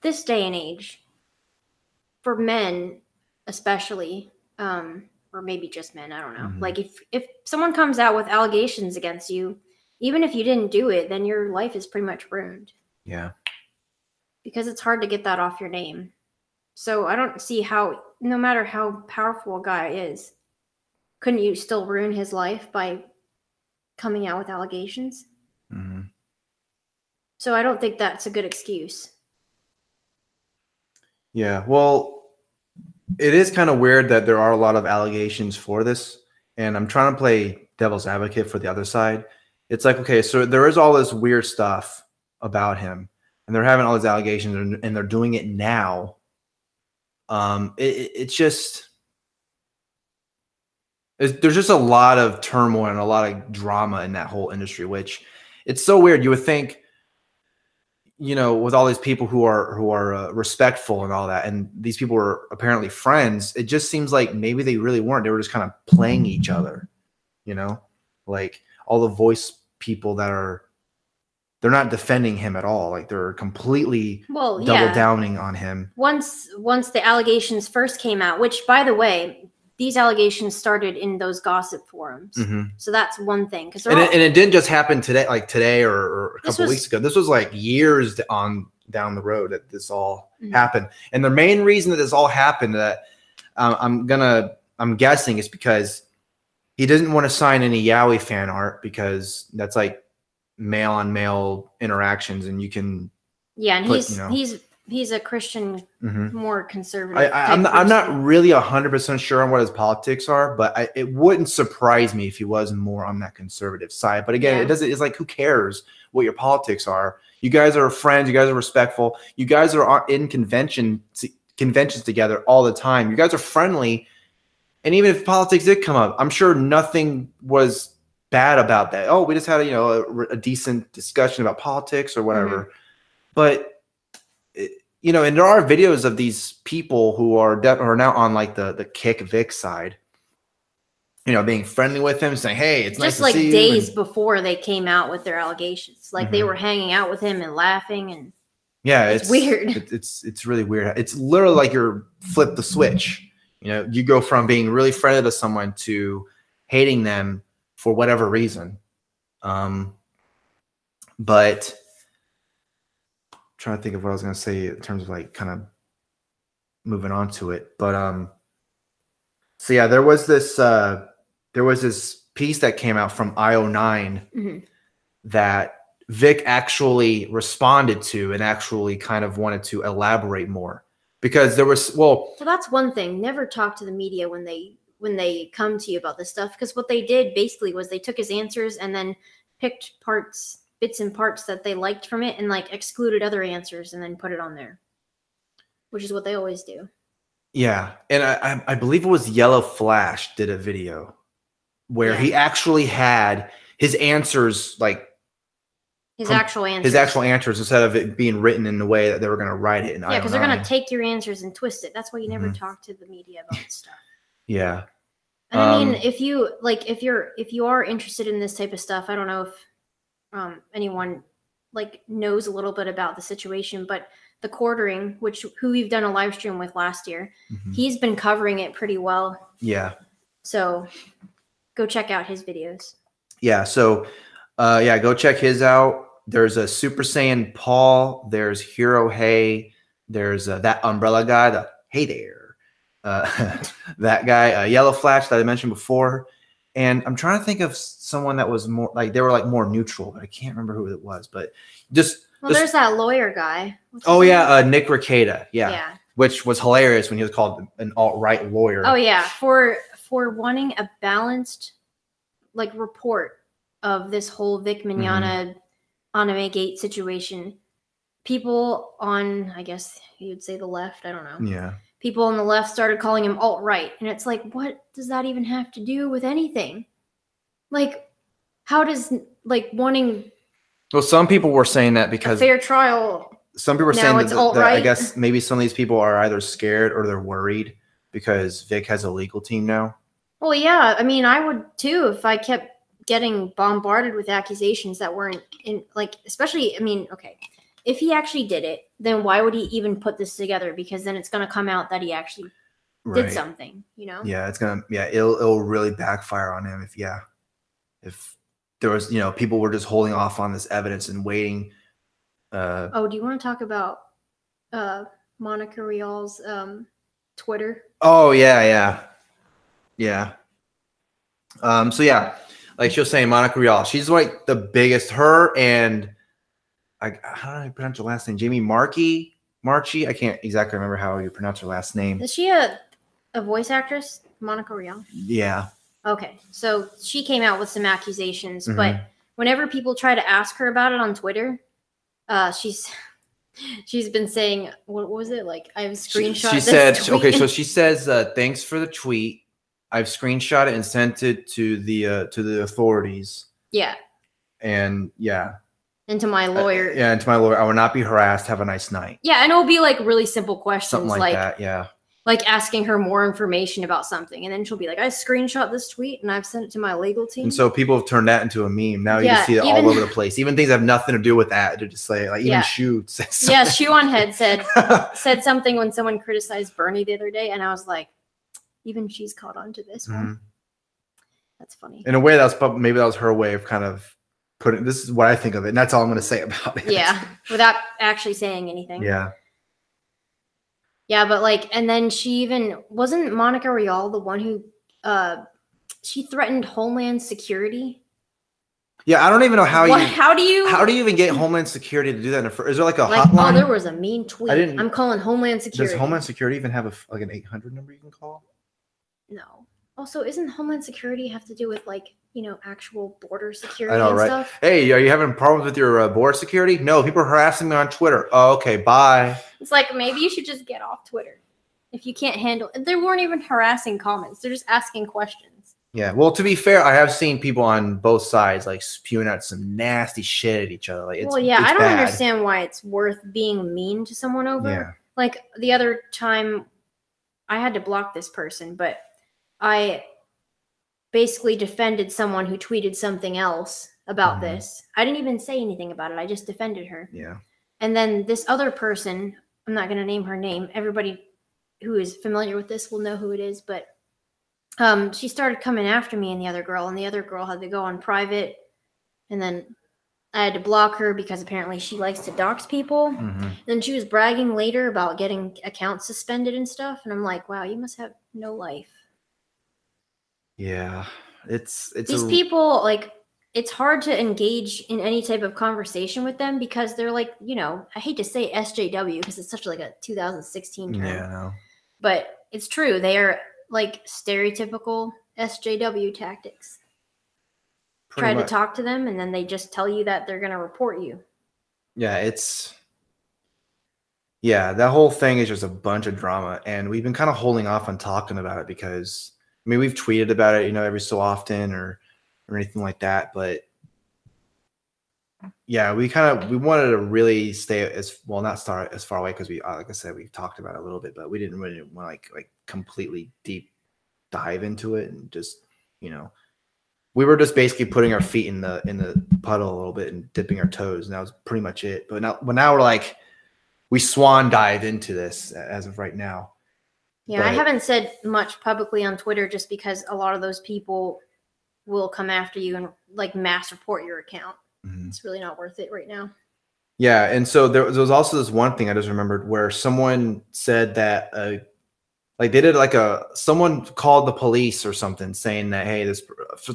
Speaker 3: this day and age, for men especially, um, or maybe just men, I don't know.
Speaker 2: Mhm.
Speaker 3: Like if if someone comes out with allegations against you, even if you didn't do it, then your life is pretty much ruined
Speaker 2: yeah,
Speaker 3: because it's hard to get that off your name. So I don't see how, no matter how powerful a guy is, couldn't you still ruin his life by coming out with allegations?
Speaker 2: hmm
Speaker 3: So I don't think that's a good excuse.
Speaker 2: yeah. Well, it is kind of weird that there are a lot of allegations for this. And I'm trying to play devil's advocate for the other side. It's like, okay, so there is all this weird stuff about him and they're having all these allegations and, they're doing it now. Um, it, it- it's just, there's, there's just a lot of turmoil and a lot of drama in that whole industry, which it's so weird. You would think, you know, with all these people who are who are uh, respectful and all that, and these people were apparently friends. It just seems like maybe they really weren't. They were just kind of playing each other, you know, like all the voice people that are. They're not defending him at all. Like they're completely
Speaker 3: Well,
Speaker 2: double
Speaker 3: yeah.
Speaker 2: downing on him.
Speaker 3: once once the allegations first came out which by the way these allegations started in those gossip forums
Speaker 2: Mhm.
Speaker 3: so that's one thing because
Speaker 2: And, it, and it didn't just happen today, like today or, or a couple
Speaker 3: was-
Speaker 2: weeks ago. This was like years on down the road that this all
Speaker 3: Mhm.
Speaker 2: happened. And the main reason that this all happened that um, I'm gonna I'm guessing is because he didn't want to sign any yaoi fan art because that's like male on male interactions, and you can.
Speaker 3: yeah and
Speaker 2: put,
Speaker 3: he's
Speaker 2: you know-
Speaker 3: he's he's a christian
Speaker 2: Mhm.
Speaker 3: more conservative
Speaker 2: I, I'm not, I'm not really hundred percent sure on what his politics are, but I, it wouldn't surprise me if he was more on that conservative side. But again,
Speaker 3: Yeah.
Speaker 2: it doesn't. It's like who cares what your politics are? You guys are friends. You guys are respectful. You guys are in convention conventions together all the time. You guys are friendly, and even if politics did come up, I'm sure nothing was bad about that. Oh, we just had a, you know a, a decent discussion about politics or whatever. But it, you know, and there are videos of these people who are de- are now on like the the kick Vic side. You know, being friendly with him, saying, "Hey, it's nice
Speaker 3: Just
Speaker 2: to
Speaker 3: like
Speaker 2: see you,"
Speaker 3: days
Speaker 2: and-
Speaker 3: before they came out with their allegations, like they
Speaker 2: Mhm.
Speaker 3: were hanging out with him and laughing, and
Speaker 2: yeah,
Speaker 3: it's
Speaker 2: it's,
Speaker 3: weird.
Speaker 2: it- it's it's really weird. It's literally like you're flip the switch. You know, you go from being really friendly to someone to hating them for whatever reason. Um, but trying to think of what I was going to say in terms of like kind of moving on to it. But um, so yeah, there was this uh, there was this piece that came out from IO9
Speaker 3: Mhm.
Speaker 2: that Vic actually responded to and actually kind of wanted to elaborate more because there was well
Speaker 3: So that's one thing. Never talk to the media when they when they come to you about this stuff because what they did basically was they took his answers and then picked parts bits and parts that they liked from it and like excluded other answers and then put it on there. Which is what they always do.
Speaker 2: Yeah, and I, I believe it was Yellow Flash did a video where he actually had his answers like
Speaker 3: His
Speaker 2: Com-
Speaker 3: actual answers.
Speaker 2: his actual answers instead of it being written in the way that they were going to write it in
Speaker 3: Yeah, because they're gonna take your answers and twist it. That's why you never
Speaker 2: Mhm.
Speaker 3: talk to the media about stuff.
Speaker 2: yeah
Speaker 3: And I mean,
Speaker 2: Um,
Speaker 3: if you like, if you're if you are interested in this type of stuff, I don't know if um, anyone like knows a little bit about the situation, but the quartering, which who we've done a live stream with last year,
Speaker 2: Mhm.
Speaker 3: he's been covering it pretty well.
Speaker 2: yeah
Speaker 3: So go check out his videos.
Speaker 2: yeah so uh yeah go check his out there's a super saiyan paul there's hero hey there's uh, that umbrella guy the hey there uh that guy uh, yellow flash that i mentioned before and i'm trying to think of someone that was more like they were like more neutral but i can't remember who it was but just
Speaker 3: Well,
Speaker 2: Just-
Speaker 3: there's that lawyer guy. What's
Speaker 2: oh yeah uh nick Rekieta, yeah,
Speaker 3: yeah.
Speaker 2: which was hilarious when he was called an alt-right lawyer
Speaker 3: Oh yeah, for for wanting a balanced like report of this whole Vic
Speaker 2: Mm-hmm.
Speaker 3: Mignogna anime gate situation. People on I guess you'd say the left, I don't know.
Speaker 2: yeah
Speaker 3: People on the left started calling him alt right, and it's like, what does that even have to do with anything? Like, how does like wanting
Speaker 2: well some people were saying that because
Speaker 3: fair trial?
Speaker 2: some people were saying that, that- that I guess maybe some of these people are either scared or they're worried because Vic has a legal team now.
Speaker 3: Well, yeah, I mean, I would too if I kept getting bombarded with accusations that weren't in like especially I mean, okay. If he actually did it, then why would he even put this together because then it's going to come out that he actually did something, you know?
Speaker 2: Yeah, it's gonna yeah, it'll it'll really backfire on him if yeah. If there was, you know, people were just holding off on this evidence and waiting. Uh
Speaker 3: Oh, do you want to talk about uh Monica Rial's um Twitter?
Speaker 2: oh yeah, yeah. Yeah. Um, so yeah, like she was saying, Monica Rial, she's like the biggest, her and I how do I pronounce her last name? Jamie Markey, Marchi. I can't exactly remember how you pronounce her last name.
Speaker 3: Is she a a voice actress, Monica Rial?
Speaker 2: Yeah.
Speaker 3: Okay, so she came out with some accusations,
Speaker 2: Mhm.
Speaker 3: but whenever people try to ask her about it on Twitter, uh, she's she's been saying, what was it like? I've
Speaker 2: She,
Speaker 3: screenshot.
Speaker 2: she
Speaker 3: this
Speaker 2: said,
Speaker 3: tweet."
Speaker 2: okay, so she says, uh, thanks for the tweet. I've screenshot it and sent it to the uh, to the authorities.
Speaker 3: yeah,
Speaker 2: And yeah,
Speaker 3: and to my
Speaker 2: Uh,
Speaker 3: lawyer.
Speaker 2: yeah, and to my lawyer, I will not be harassed. Have a nice night.
Speaker 3: Yeah, and it'll be like really simple questions,
Speaker 2: Something like,
Speaker 3: like
Speaker 2: that. Yeah.
Speaker 3: like asking her more information about something, and then she'll be like, "I screenshot this tweet and I've sent it to my legal team."
Speaker 2: And so people have turned that into a meme. Now you
Speaker 3: Yeah,
Speaker 2: just see it
Speaker 3: even-
Speaker 2: all over the place. Even things that have nothing to do with that. To just say like even
Speaker 3: Yeah. yeah, Shoe on Head said said something when someone criticized Bernie the other day, and I was like, even she's caught on to this one.
Speaker 2: Mhm.
Speaker 3: That's funny.
Speaker 2: In a way, that was maybe that was her way of kind of putting. This is what I think of it, and that's all I'm going to say about it.
Speaker 3: Yeah, without actually saying anything.
Speaker 2: Yeah.
Speaker 3: Yeah, but like, and then she even wasn't Monica Rial the one who uh she threatened Homeland Security.
Speaker 2: Yeah. I don't even know how
Speaker 3: what,
Speaker 2: you
Speaker 3: how do you
Speaker 2: how do you even get Homeland Security to do that? In the fir- Is there like a
Speaker 3: like?
Speaker 2: hotline?
Speaker 3: Oh, there was a mean tweet.
Speaker 2: didn't-
Speaker 3: I'm calling Homeland Security.
Speaker 2: Does Homeland Security even have a like an 800 number you can call?
Speaker 3: No. Also, isn't Homeland Security have to do with like you know actual border security
Speaker 2: I know,
Speaker 3: and
Speaker 2: right?
Speaker 3: stuff?
Speaker 2: Hey, are you having problems with your uh, border security? No, people are harassing me on Twitter. Oh, okay, bye.
Speaker 3: It's like maybe you should just get off Twitter if you can't handle. They weren't even harassing comments; they're just asking questions.
Speaker 2: Yeah. Well, to be fair, I have seen people on both sides like spewing out some nasty shit at each other. Like, it's,
Speaker 3: well, yeah,
Speaker 2: it's
Speaker 3: I don't
Speaker 2: bad.
Speaker 3: understand why it's worth being mean to someone over.
Speaker 2: Yeah.
Speaker 3: Like the other time, I had to block this person, but I basically defended someone who tweeted something else about
Speaker 2: Mhm.
Speaker 3: this. I didn't even say anything about it. I just defended her.
Speaker 2: Yeah.
Speaker 3: And then this other person, I'm not going to name her name. Everybody who is familiar with this will know who it is, but um, she started coming after me and the other girl, and the other girl had to go on private. And then I had to block her because apparently she likes to dox people.
Speaker 2: hmm
Speaker 3: Then she was bragging later about getting accounts suspended and stuff. And I'm like, wow, you must have no life.
Speaker 2: Yeah. It's it's
Speaker 3: These
Speaker 2: a,
Speaker 3: people, like, it's hard to engage in any type of conversation with them because they're like, you know, I hate to say SJW because it's such like a 2016 term,
Speaker 2: Yeah. No.
Speaker 3: but it's true. They are like stereotypical SJW tactics.
Speaker 2: Pretty
Speaker 3: Try
Speaker 2: much.
Speaker 3: to talk to them and then they just tell you that they're going to report you.
Speaker 2: Yeah. It's. Yeah, that whole thing is just a bunch of drama, and we've been kind of holding off on talking about it because mean we've tweeted about it, you know, every so often or or anything like that, but yeah, we kind of we wanted to really stay as well, not start as far away because we, uh, like I said, we talked about it a little bit, but we didn't really want to like like completely deep dive into it and just you know we were just basically putting our feet in the in the puddle a little bit and dipping our toes, and that was pretty much it. But now, but now we're like we swan dive into this as of right now.
Speaker 3: Yeah, I haven't said much publicly on Twitter just because a lot of those people will come after you and like mass report your account.
Speaker 2: Mhm.
Speaker 3: It's really not worth it right now.
Speaker 2: Yeah, and so there was, there was also this one thing I just remembered where someone said that uh, like they did like a someone called the police or something saying that hey this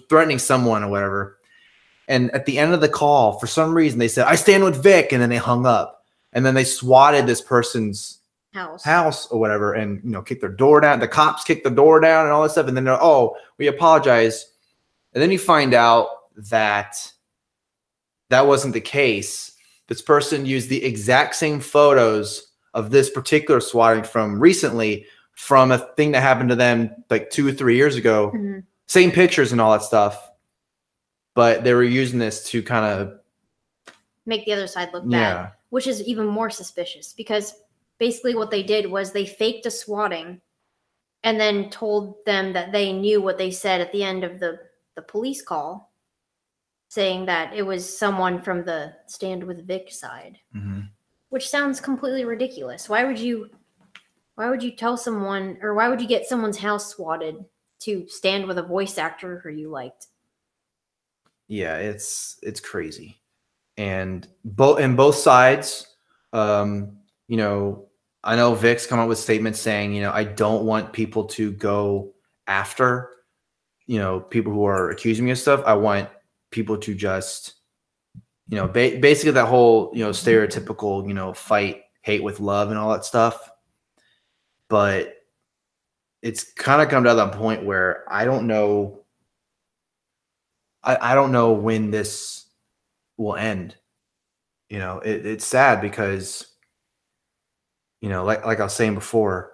Speaker 2: threatening someone or whatever. And at the end of the call, for some reason they said I stand with Vic and then they hung up. And then they swatted this person's
Speaker 3: House.
Speaker 2: house or whatever and you know kick their door down. The cops kick the door down and all that stuff and then they're oh, we apologize. And then you find out that that wasn't the case. This person used the exact same photos of this particular swatting from recently from a thing that happened to them like two or three years ago.
Speaker 3: Mhm.
Speaker 2: Same pictures and all that stuff. But they were using this to kind of
Speaker 3: Make the other side look bad,
Speaker 2: yeah.
Speaker 3: which is even more suspicious because basically what they did was they faked a swatting and then told them that they knew what they said at the end of the, the police call, saying that it was someone from the stand with Vic side.
Speaker 2: Mhm.
Speaker 3: which sounds completely ridiculous. Why would you why would you tell someone or why would you get someone's house swatted to stand with a voice actor who you liked?
Speaker 2: yeah it's it's crazy and both and both sides um you know i know vic's come up with statements saying you know i don't want people to go after you know people who are accusing me of stuff i want people to just you know ba- basically that whole you know stereotypical you know fight hate with love and all that stuff but it's kind of come to that point where i don't know I, I don't know when this will end. You know, it, it's sad because, you know, like like I was saying before,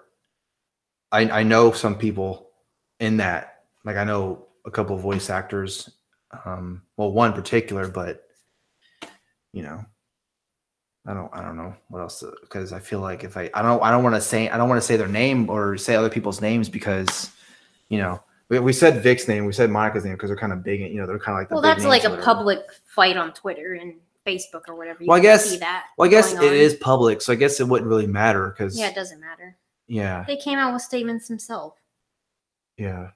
Speaker 2: I I know some people in that. Like I know a couple of voice actors, um, well, one in particular, but you know, I don't I don't know what else because I feel like if I I don't I don't want to say I don't want to say their name or say other people's names because, you know, we, we said Vic's name, we said Monica's name because they're kind of big, and you know, they're kind of like the
Speaker 3: Well, that's like a public fight on Twitter and Facebook or whatever. You
Speaker 2: Well, I guess-
Speaker 3: that.
Speaker 2: Well, I guess it is public, so I guess it wouldn't really matter because
Speaker 3: Yeah, it doesn't matter.
Speaker 2: yeah,
Speaker 3: They came out with statements themselves.
Speaker 2: yeah.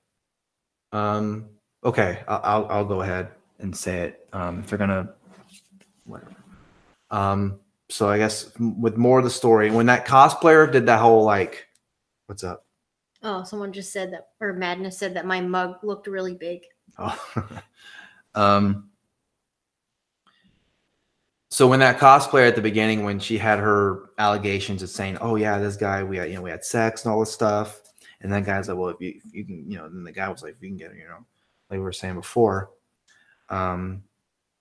Speaker 2: Um. Okay, I'll, I'll I'll go ahead and say it. Um, if they're gonna, whatever. Um. So I guess with more of the story, when that cosplayer did that whole like, what's up?
Speaker 3: Oh, someone just said that, or Madness said that my mug looked really big.
Speaker 2: Oh. um. So when that cosplayer at the beginning, when she had her allegations of saying, "Oh yeah, this guy, we had, you know, we had sex and all this stuff," and that guy's like, "Well, if you, if you can, you know," then the guy was like, "If you can get, it, you know," like we were saying before, um,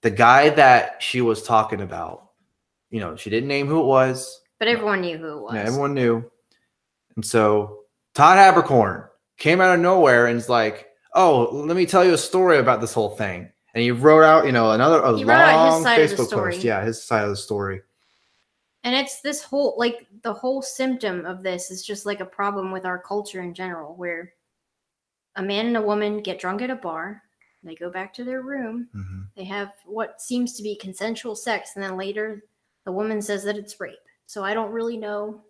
Speaker 2: the guy that she was talking about, you know, she didn't name who it was.
Speaker 3: But everyone knew who it was.
Speaker 2: Yeah, everyone knew. And so Todd Haberkorn came out of nowhere and is like, "Oh, let me tell you a story about this whole thing," and he wrote out, you know, another a
Speaker 3: He wrote out his
Speaker 2: long
Speaker 3: side of the
Speaker 2: Facebook post. Yeah, his side of the story.
Speaker 3: And it's this whole like the whole symptom of this is just like a problem with our culture in general, where a man and a woman get drunk at a bar, they go back to their room,
Speaker 2: hmm
Speaker 3: they have what seems to be consensual sex, and then later the woman says that it's rape. So I don't really know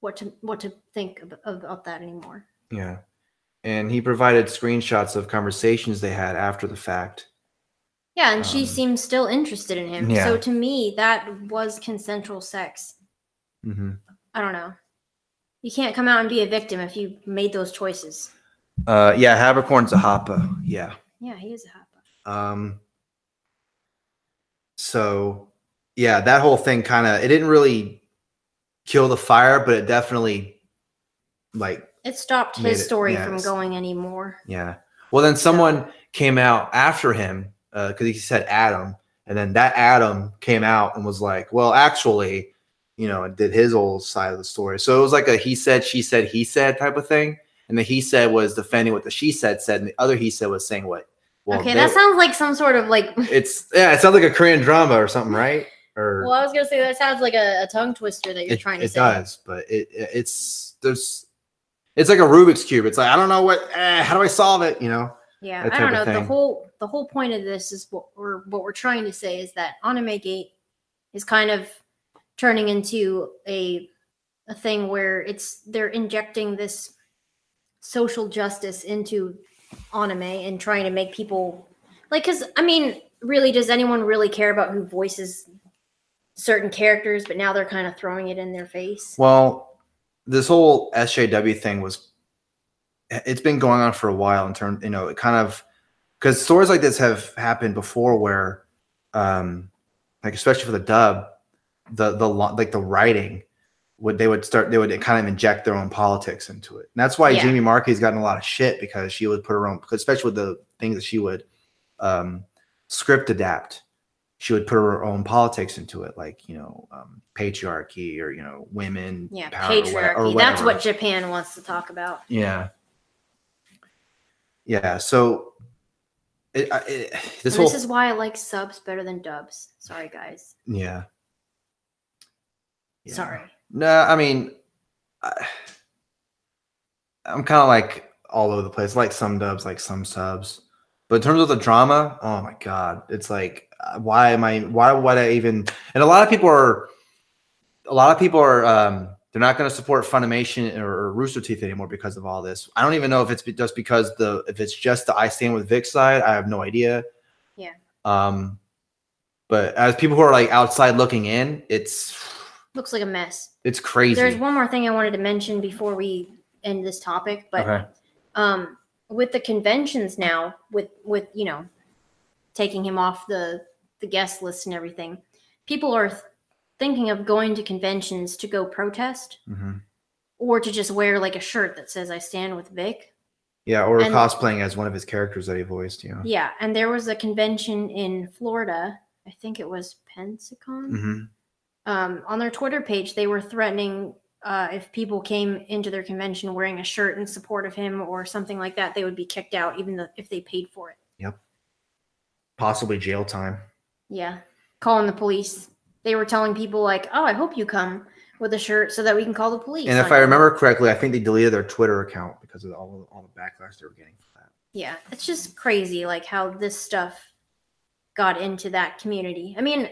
Speaker 3: what to what to think of, about that anymore.
Speaker 2: Yeah, and he provided screenshots of conversations they had after the fact.
Speaker 3: Yeah, and she
Speaker 2: Um,
Speaker 3: seems still interested in him.
Speaker 2: yeah.
Speaker 3: So to me, that was consensual sex.
Speaker 2: hmm
Speaker 3: I don't know. You can't come out and be a victim if you made those choices.
Speaker 2: Uh, yeah, Haberkorn's a hapa. Yeah.
Speaker 3: Yeah, he is a hapa.
Speaker 2: Um, so yeah, that whole thing kind of it didn't really kill the fire, but it definitely like
Speaker 3: It stopped his
Speaker 2: it-
Speaker 3: story
Speaker 2: yeah,
Speaker 3: from going anymore.
Speaker 2: yeah. Well, then someone came out after him because he said Adam, and then that Adam came out and was like, "Well, actually, you know," and did his old side of the story. So it was like a he said, she said, he said type of thing. And the he said was defending what the she said said, and the other he said was saying what. Well,
Speaker 3: okay,
Speaker 2: they-
Speaker 3: that sounds like some sort of like.
Speaker 2: it's yeah, it sounds like a Korean drama or something, right? Or
Speaker 3: Well, I was gonna say that sounds like a, a tongue twister that you're
Speaker 2: it,
Speaker 3: trying to say.
Speaker 2: it
Speaker 3: say.
Speaker 2: does, but it, it it's there's it's like a Rubik's cube. It's like I don't know what eh, how do I solve it? You know?
Speaker 3: Yeah, I don't know. The whole the whole point of this is what we're what we're trying to say is that Anime Gate is kind of turning into a a thing where it's they're injecting this social justice into anime and trying to make people like because I mean, really, does anyone really care about who voices certain characters? But now they're kind of throwing it in their face.
Speaker 2: Well, this whole SJW thing was it's been going on for a while in terms, you know, it kind of because stories like this have happened before where um like especially for the dub, the the like the writing would they would start they would kind of inject their own politics into it. And that's why
Speaker 3: Yeah.
Speaker 2: Jamie Markey's gotten a lot of shit because she would put her own especially with the things that she would um script adapt she would put her own politics into it, like you know, um, patriarchy or you know, women.
Speaker 3: Yeah,
Speaker 2: power or wha-
Speaker 3: patriarchy.
Speaker 2: or
Speaker 3: That's what Japan wants to talk about.
Speaker 2: Yeah. Yeah. So, it, it, this whole
Speaker 3: this is why I like subs better than dubs. Sorry, guys.
Speaker 2: yeah. Yeah.
Speaker 3: Sorry.
Speaker 2: No, I mean, I, I'm kind of like all over the place. Like some dubs, like some subs. But in terms of the drama, oh my god, it's like, uh, why am I? Why would I even? And a lot of people are, a lot of people are, um, they're not going to support Funimation or, Rooster Teeth anymore because of all this. I don't even know if it's be- just because the if it's just the I stand with Vic side. I have no idea.
Speaker 3: Yeah.
Speaker 2: Um, but as people who are like outside looking in, it's
Speaker 3: Looks like a mess.
Speaker 2: it's crazy.
Speaker 3: There's one more thing I wanted to mention before we end this topic, but
Speaker 2: okay.
Speaker 3: um, with the conventions now, with with you know, taking him off the the guest list and everything, people are thinking of going to conventions to go protest
Speaker 2: hmm
Speaker 3: or to just wear like a shirt that says "I stand with Vic."
Speaker 2: Yeah, or
Speaker 3: And-
Speaker 2: cosplaying as one of his characters that he voiced. Yeah.
Speaker 3: Yeah, and there was a convention in Florida. I think it was Pensacon.
Speaker 2: hmm
Speaker 3: um, on their Twitter page, they were threatening uh, if people came into their convention wearing a shirt in support of him or something like that, they would be kicked out, even though, if they paid for it. Yep.
Speaker 2: Possibly jail time.
Speaker 3: Yeah, calling the police. They were telling people like, "Oh, I hope you come with a shirt so that we can call the police."
Speaker 2: And if I
Speaker 3: you."
Speaker 2: remember correctly, I think they deleted their Twitter account because of all all the backlash they were getting for that.
Speaker 3: yeah, it's just crazy, like how this stuff got into that community. I mean,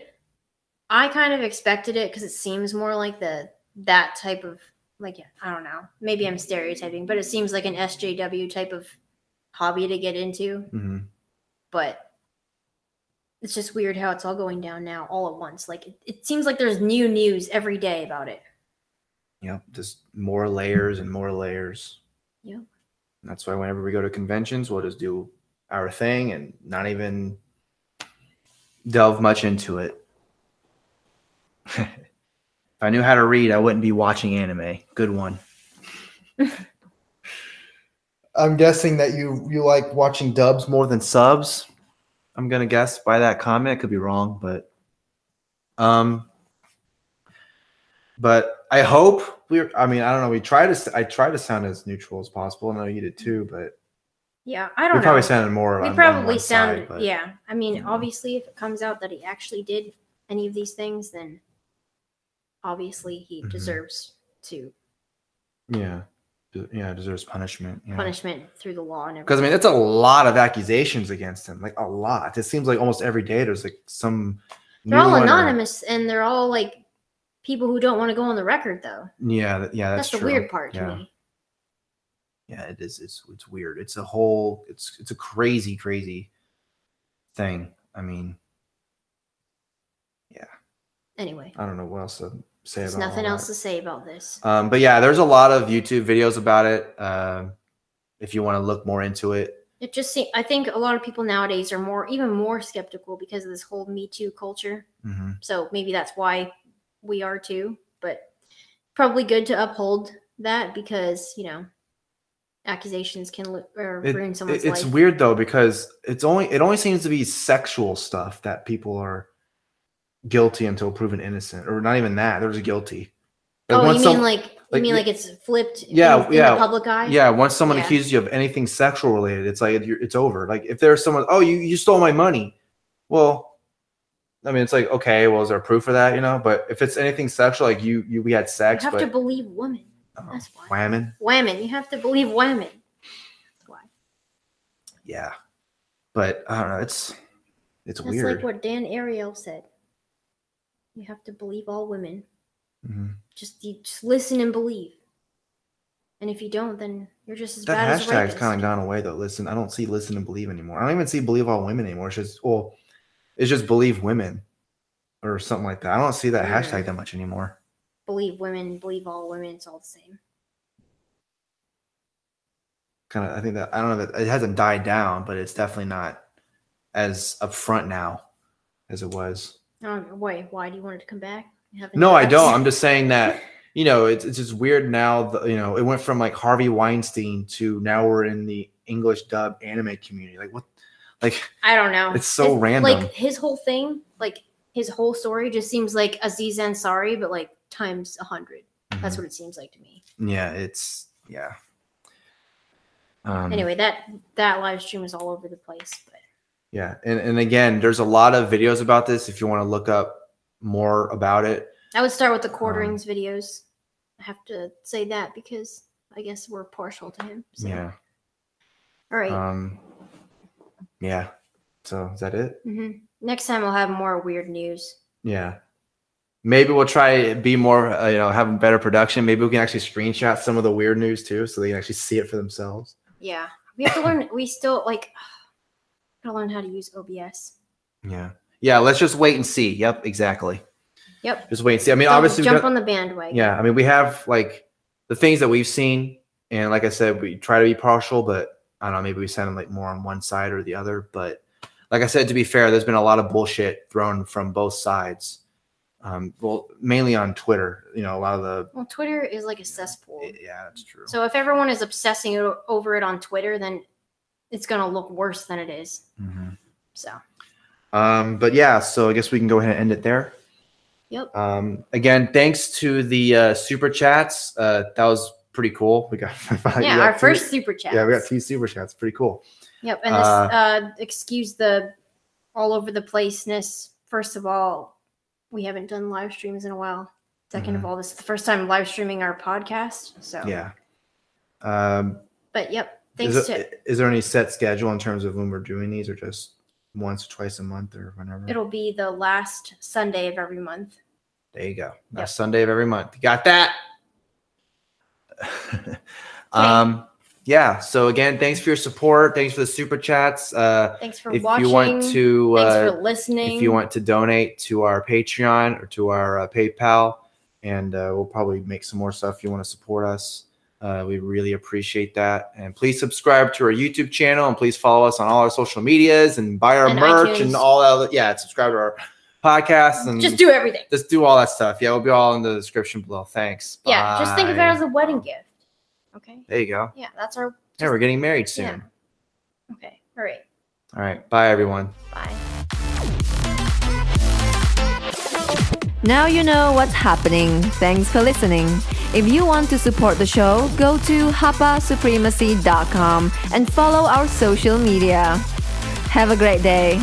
Speaker 3: I kind of expected it because it seems more like the that type of like yeah, I don't know. Maybe I'm stereotyping, but it seems like an SJW type of hobby to get into.
Speaker 2: hmm
Speaker 3: But it's just weird how it's all going down now all at once. Like it, it seems like there's new news every day about it.
Speaker 2: Yep, just more layers and more layers.
Speaker 3: Yep.
Speaker 2: That's why whenever we go to conventions, we'll just do our thing and not even delve much into it. if I knew how to read, I wouldn't be watching anime. Good one. I'm guessing that you you like watching dubs more than subs. I'm gonna guess by that comment. Could be wrong, but um, but I hope we're. I mean, I don't know. We try to. I try to sound as neutral as possible. I know you did too, but
Speaker 3: Yeah, I don't know.
Speaker 2: probably sounded more.
Speaker 3: we
Speaker 2: on- on
Speaker 3: probably sound
Speaker 2: side,
Speaker 3: yeah. I mean,
Speaker 2: you know.
Speaker 3: obviously, if it comes out that he actually did any of these things, then obviously he
Speaker 2: Mhm.
Speaker 3: deserves to
Speaker 2: Yeah, yeah, deserves punishment.
Speaker 3: punishment through the law and everything.
Speaker 2: Because I mean, it's a lot of accusations against him, like a lot. It seems like almost every day there's like some.
Speaker 3: they're all
Speaker 2: one or-
Speaker 3: anonymous and they're all like people who don't want to go on the record, though.
Speaker 2: Yeah, yeah,
Speaker 3: That's,
Speaker 2: that's,
Speaker 3: the
Speaker 2: true.
Speaker 3: weird part to
Speaker 2: yeah.
Speaker 3: me.
Speaker 2: Yeah, it is. It's it's weird. It's a whole. It's it's a crazy, crazy thing. I mean, yeah,
Speaker 3: Anyway,
Speaker 2: I don't know what else to say
Speaker 3: there's nothing else to say about this.
Speaker 2: Um, but yeah, there's a lot of YouTube videos about it. Um, if you want to look more into it,
Speaker 3: It just seems, I think a lot of people nowadays are more, even more skeptical because of this whole Me Too culture.
Speaker 2: hmm
Speaker 3: So maybe that's why we are too. But probably good to uphold that because you know accusations can or
Speaker 2: It-
Speaker 3: ruin someone's
Speaker 2: it- it's
Speaker 3: life.
Speaker 2: weird though because it's only it only seems to be sexual stuff that people are guilty until proven innocent, or not even that. There's a guilty. Like,
Speaker 3: oh, you mean
Speaker 2: some-
Speaker 3: like you mean like it's flipped?
Speaker 2: Yeah,
Speaker 3: in,
Speaker 2: yeah,
Speaker 3: In the public eye.
Speaker 2: Yeah, once someone
Speaker 3: Yeah.
Speaker 2: accuses you of anything sexual related, it's like it's over. Like if there's someone, oh, you you stole my money. Well, I mean, it's like okay, well, is there proof for that? You know, but if it's anything sexual, like you you we had sex, You
Speaker 3: have
Speaker 2: but
Speaker 3: to believe women.
Speaker 2: oh,
Speaker 3: that's why.
Speaker 2: whammon.
Speaker 3: Women. You have to believe women. That's why.
Speaker 2: Yeah, but I don't know. It's it's
Speaker 3: That's
Speaker 2: weird.
Speaker 3: like what Dan Ariel said. You have to believe all women.
Speaker 2: Mhm.
Speaker 3: Just you just listen and believe. And if you don't, then you're just as
Speaker 2: That
Speaker 3: bad as a
Speaker 2: hashtag's kind of gone away though. Listen, I don't see listen and believe anymore. I don't even see believe all women anymore. It's just well, it's just believe women or something like that. I don't see that
Speaker 3: Yeah.
Speaker 2: hashtag that much anymore.
Speaker 3: Believe women, believe all women. It's all the same.
Speaker 2: Kind of, I think that I don't know that it hasn't died down, but it's definitely not as upfront now as it was.
Speaker 3: I don't. Why? Why do you want it to come back?
Speaker 2: No, I don't. I'm just saying that you know it's it's just weird now. The, you know, it went from like Harvey Weinstein to now we're in the English dub anime community. Like what? Like
Speaker 3: I don't know.
Speaker 2: It's so random.
Speaker 3: Like his whole thing, like his whole story, just seems like Aziz Ansari, but like times a hundred. That's
Speaker 2: mhm.
Speaker 3: what it seems like to me.
Speaker 2: yeah, it's yeah. Um,
Speaker 3: Anyway, that that live stream is all over the place. But
Speaker 2: Yeah, and and again, there's a lot of videos about this. If you want to look up more about it,
Speaker 3: I would start with the
Speaker 2: Um,
Speaker 3: quarterings videos. I have to say that because I guess we're partial to him. So.
Speaker 2: yeah,
Speaker 3: All right.
Speaker 2: um, yeah. So is that it?
Speaker 3: hmm Next time we'll have more weird news.
Speaker 2: Yeah. Maybe we'll try to be more, uh, you know, have better production. Maybe we can actually screenshot some of the weird news too, so they can actually see it for themselves.
Speaker 3: Yeah, we have to learn. We still like gotta learn how to use OBS.
Speaker 2: Yeah, yeah. Let's just wait and see. Yep, exactly.
Speaker 3: Yep.
Speaker 2: Just wait and see. I mean,
Speaker 3: Don't
Speaker 2: obviously,
Speaker 3: jump
Speaker 2: got-
Speaker 3: on the bandwagon.
Speaker 2: yeah. I mean, we have like the things that we've seen, and like I said, we try to be partial, but I don't know. Maybe we sound like more on one side or the other. But like I said, to be fair, there's been a lot of bullshit thrown from both sides. Um, well, mainly on Twitter. You know, a lot of the
Speaker 3: Well, Twitter is like a cesspool.
Speaker 2: yeah, that's true.
Speaker 3: So if everyone is obsessing over it on Twitter, then it's gonna look worse than it is.
Speaker 2: Mhm.
Speaker 3: So
Speaker 2: Um, but yeah, so I guess we can go ahead and end it there.
Speaker 3: Yep.
Speaker 2: Um, again, thanks to the uh, super chats. Uh, that was pretty cool. We got we
Speaker 3: yeah,
Speaker 2: got
Speaker 3: our
Speaker 2: two-
Speaker 3: first super chat.
Speaker 2: Yeah, we got two super chats. Pretty cool.
Speaker 3: Yep, and this
Speaker 2: Uh,
Speaker 3: uh, excuse the all over the placeness. First of all, we haven't done live streams in a while. 2nd of all, this is the first time live streaming our podcast. So
Speaker 2: Mm-hmm. Yeah. Um,
Speaker 3: but yep, thanks
Speaker 2: is,
Speaker 3: to
Speaker 2: it, is there any set schedule in terms of when we're doing these, or just once or twice a month, or whenever?
Speaker 3: it'll be the last Sunday of every month.
Speaker 2: there you go.
Speaker 3: Yep.
Speaker 2: Last Sunday of every month. You got that? um, yeah. So again, thanks for your support. Thanks for the super chats. Uh,
Speaker 3: Thanks for
Speaker 2: if
Speaker 3: watching.
Speaker 2: you want to,
Speaker 3: thanks
Speaker 2: uh,
Speaker 3: for listening.
Speaker 2: if you want to donate to our Patreon or to our uh, PayPal, and uh, we'll probably make some more stuff if you want to support us. Uh, we really appreciate that. And please subscribe to our YouTube channel and please follow us on all our social medias and buy our
Speaker 3: And
Speaker 2: merch
Speaker 3: iTunes.
Speaker 2: and all that. Yeah, subscribe to our podcast and
Speaker 3: just do everything.
Speaker 2: just do all that stuff. Yeah, we'll be all in the description below. Thanks.
Speaker 3: Yeah, just think of it as a wedding gift. Okay.
Speaker 2: There you go.
Speaker 3: Yeah, that's our.
Speaker 2: Yeah, we're getting married soon.
Speaker 3: Yeah. Okay. All right.
Speaker 2: All right. Bye, everyone.
Speaker 3: Bye.
Speaker 1: Now you know what's happening. Thanks for listening. If you want to support the show, go to hapasupremacy.com and follow our social media. Have a great day.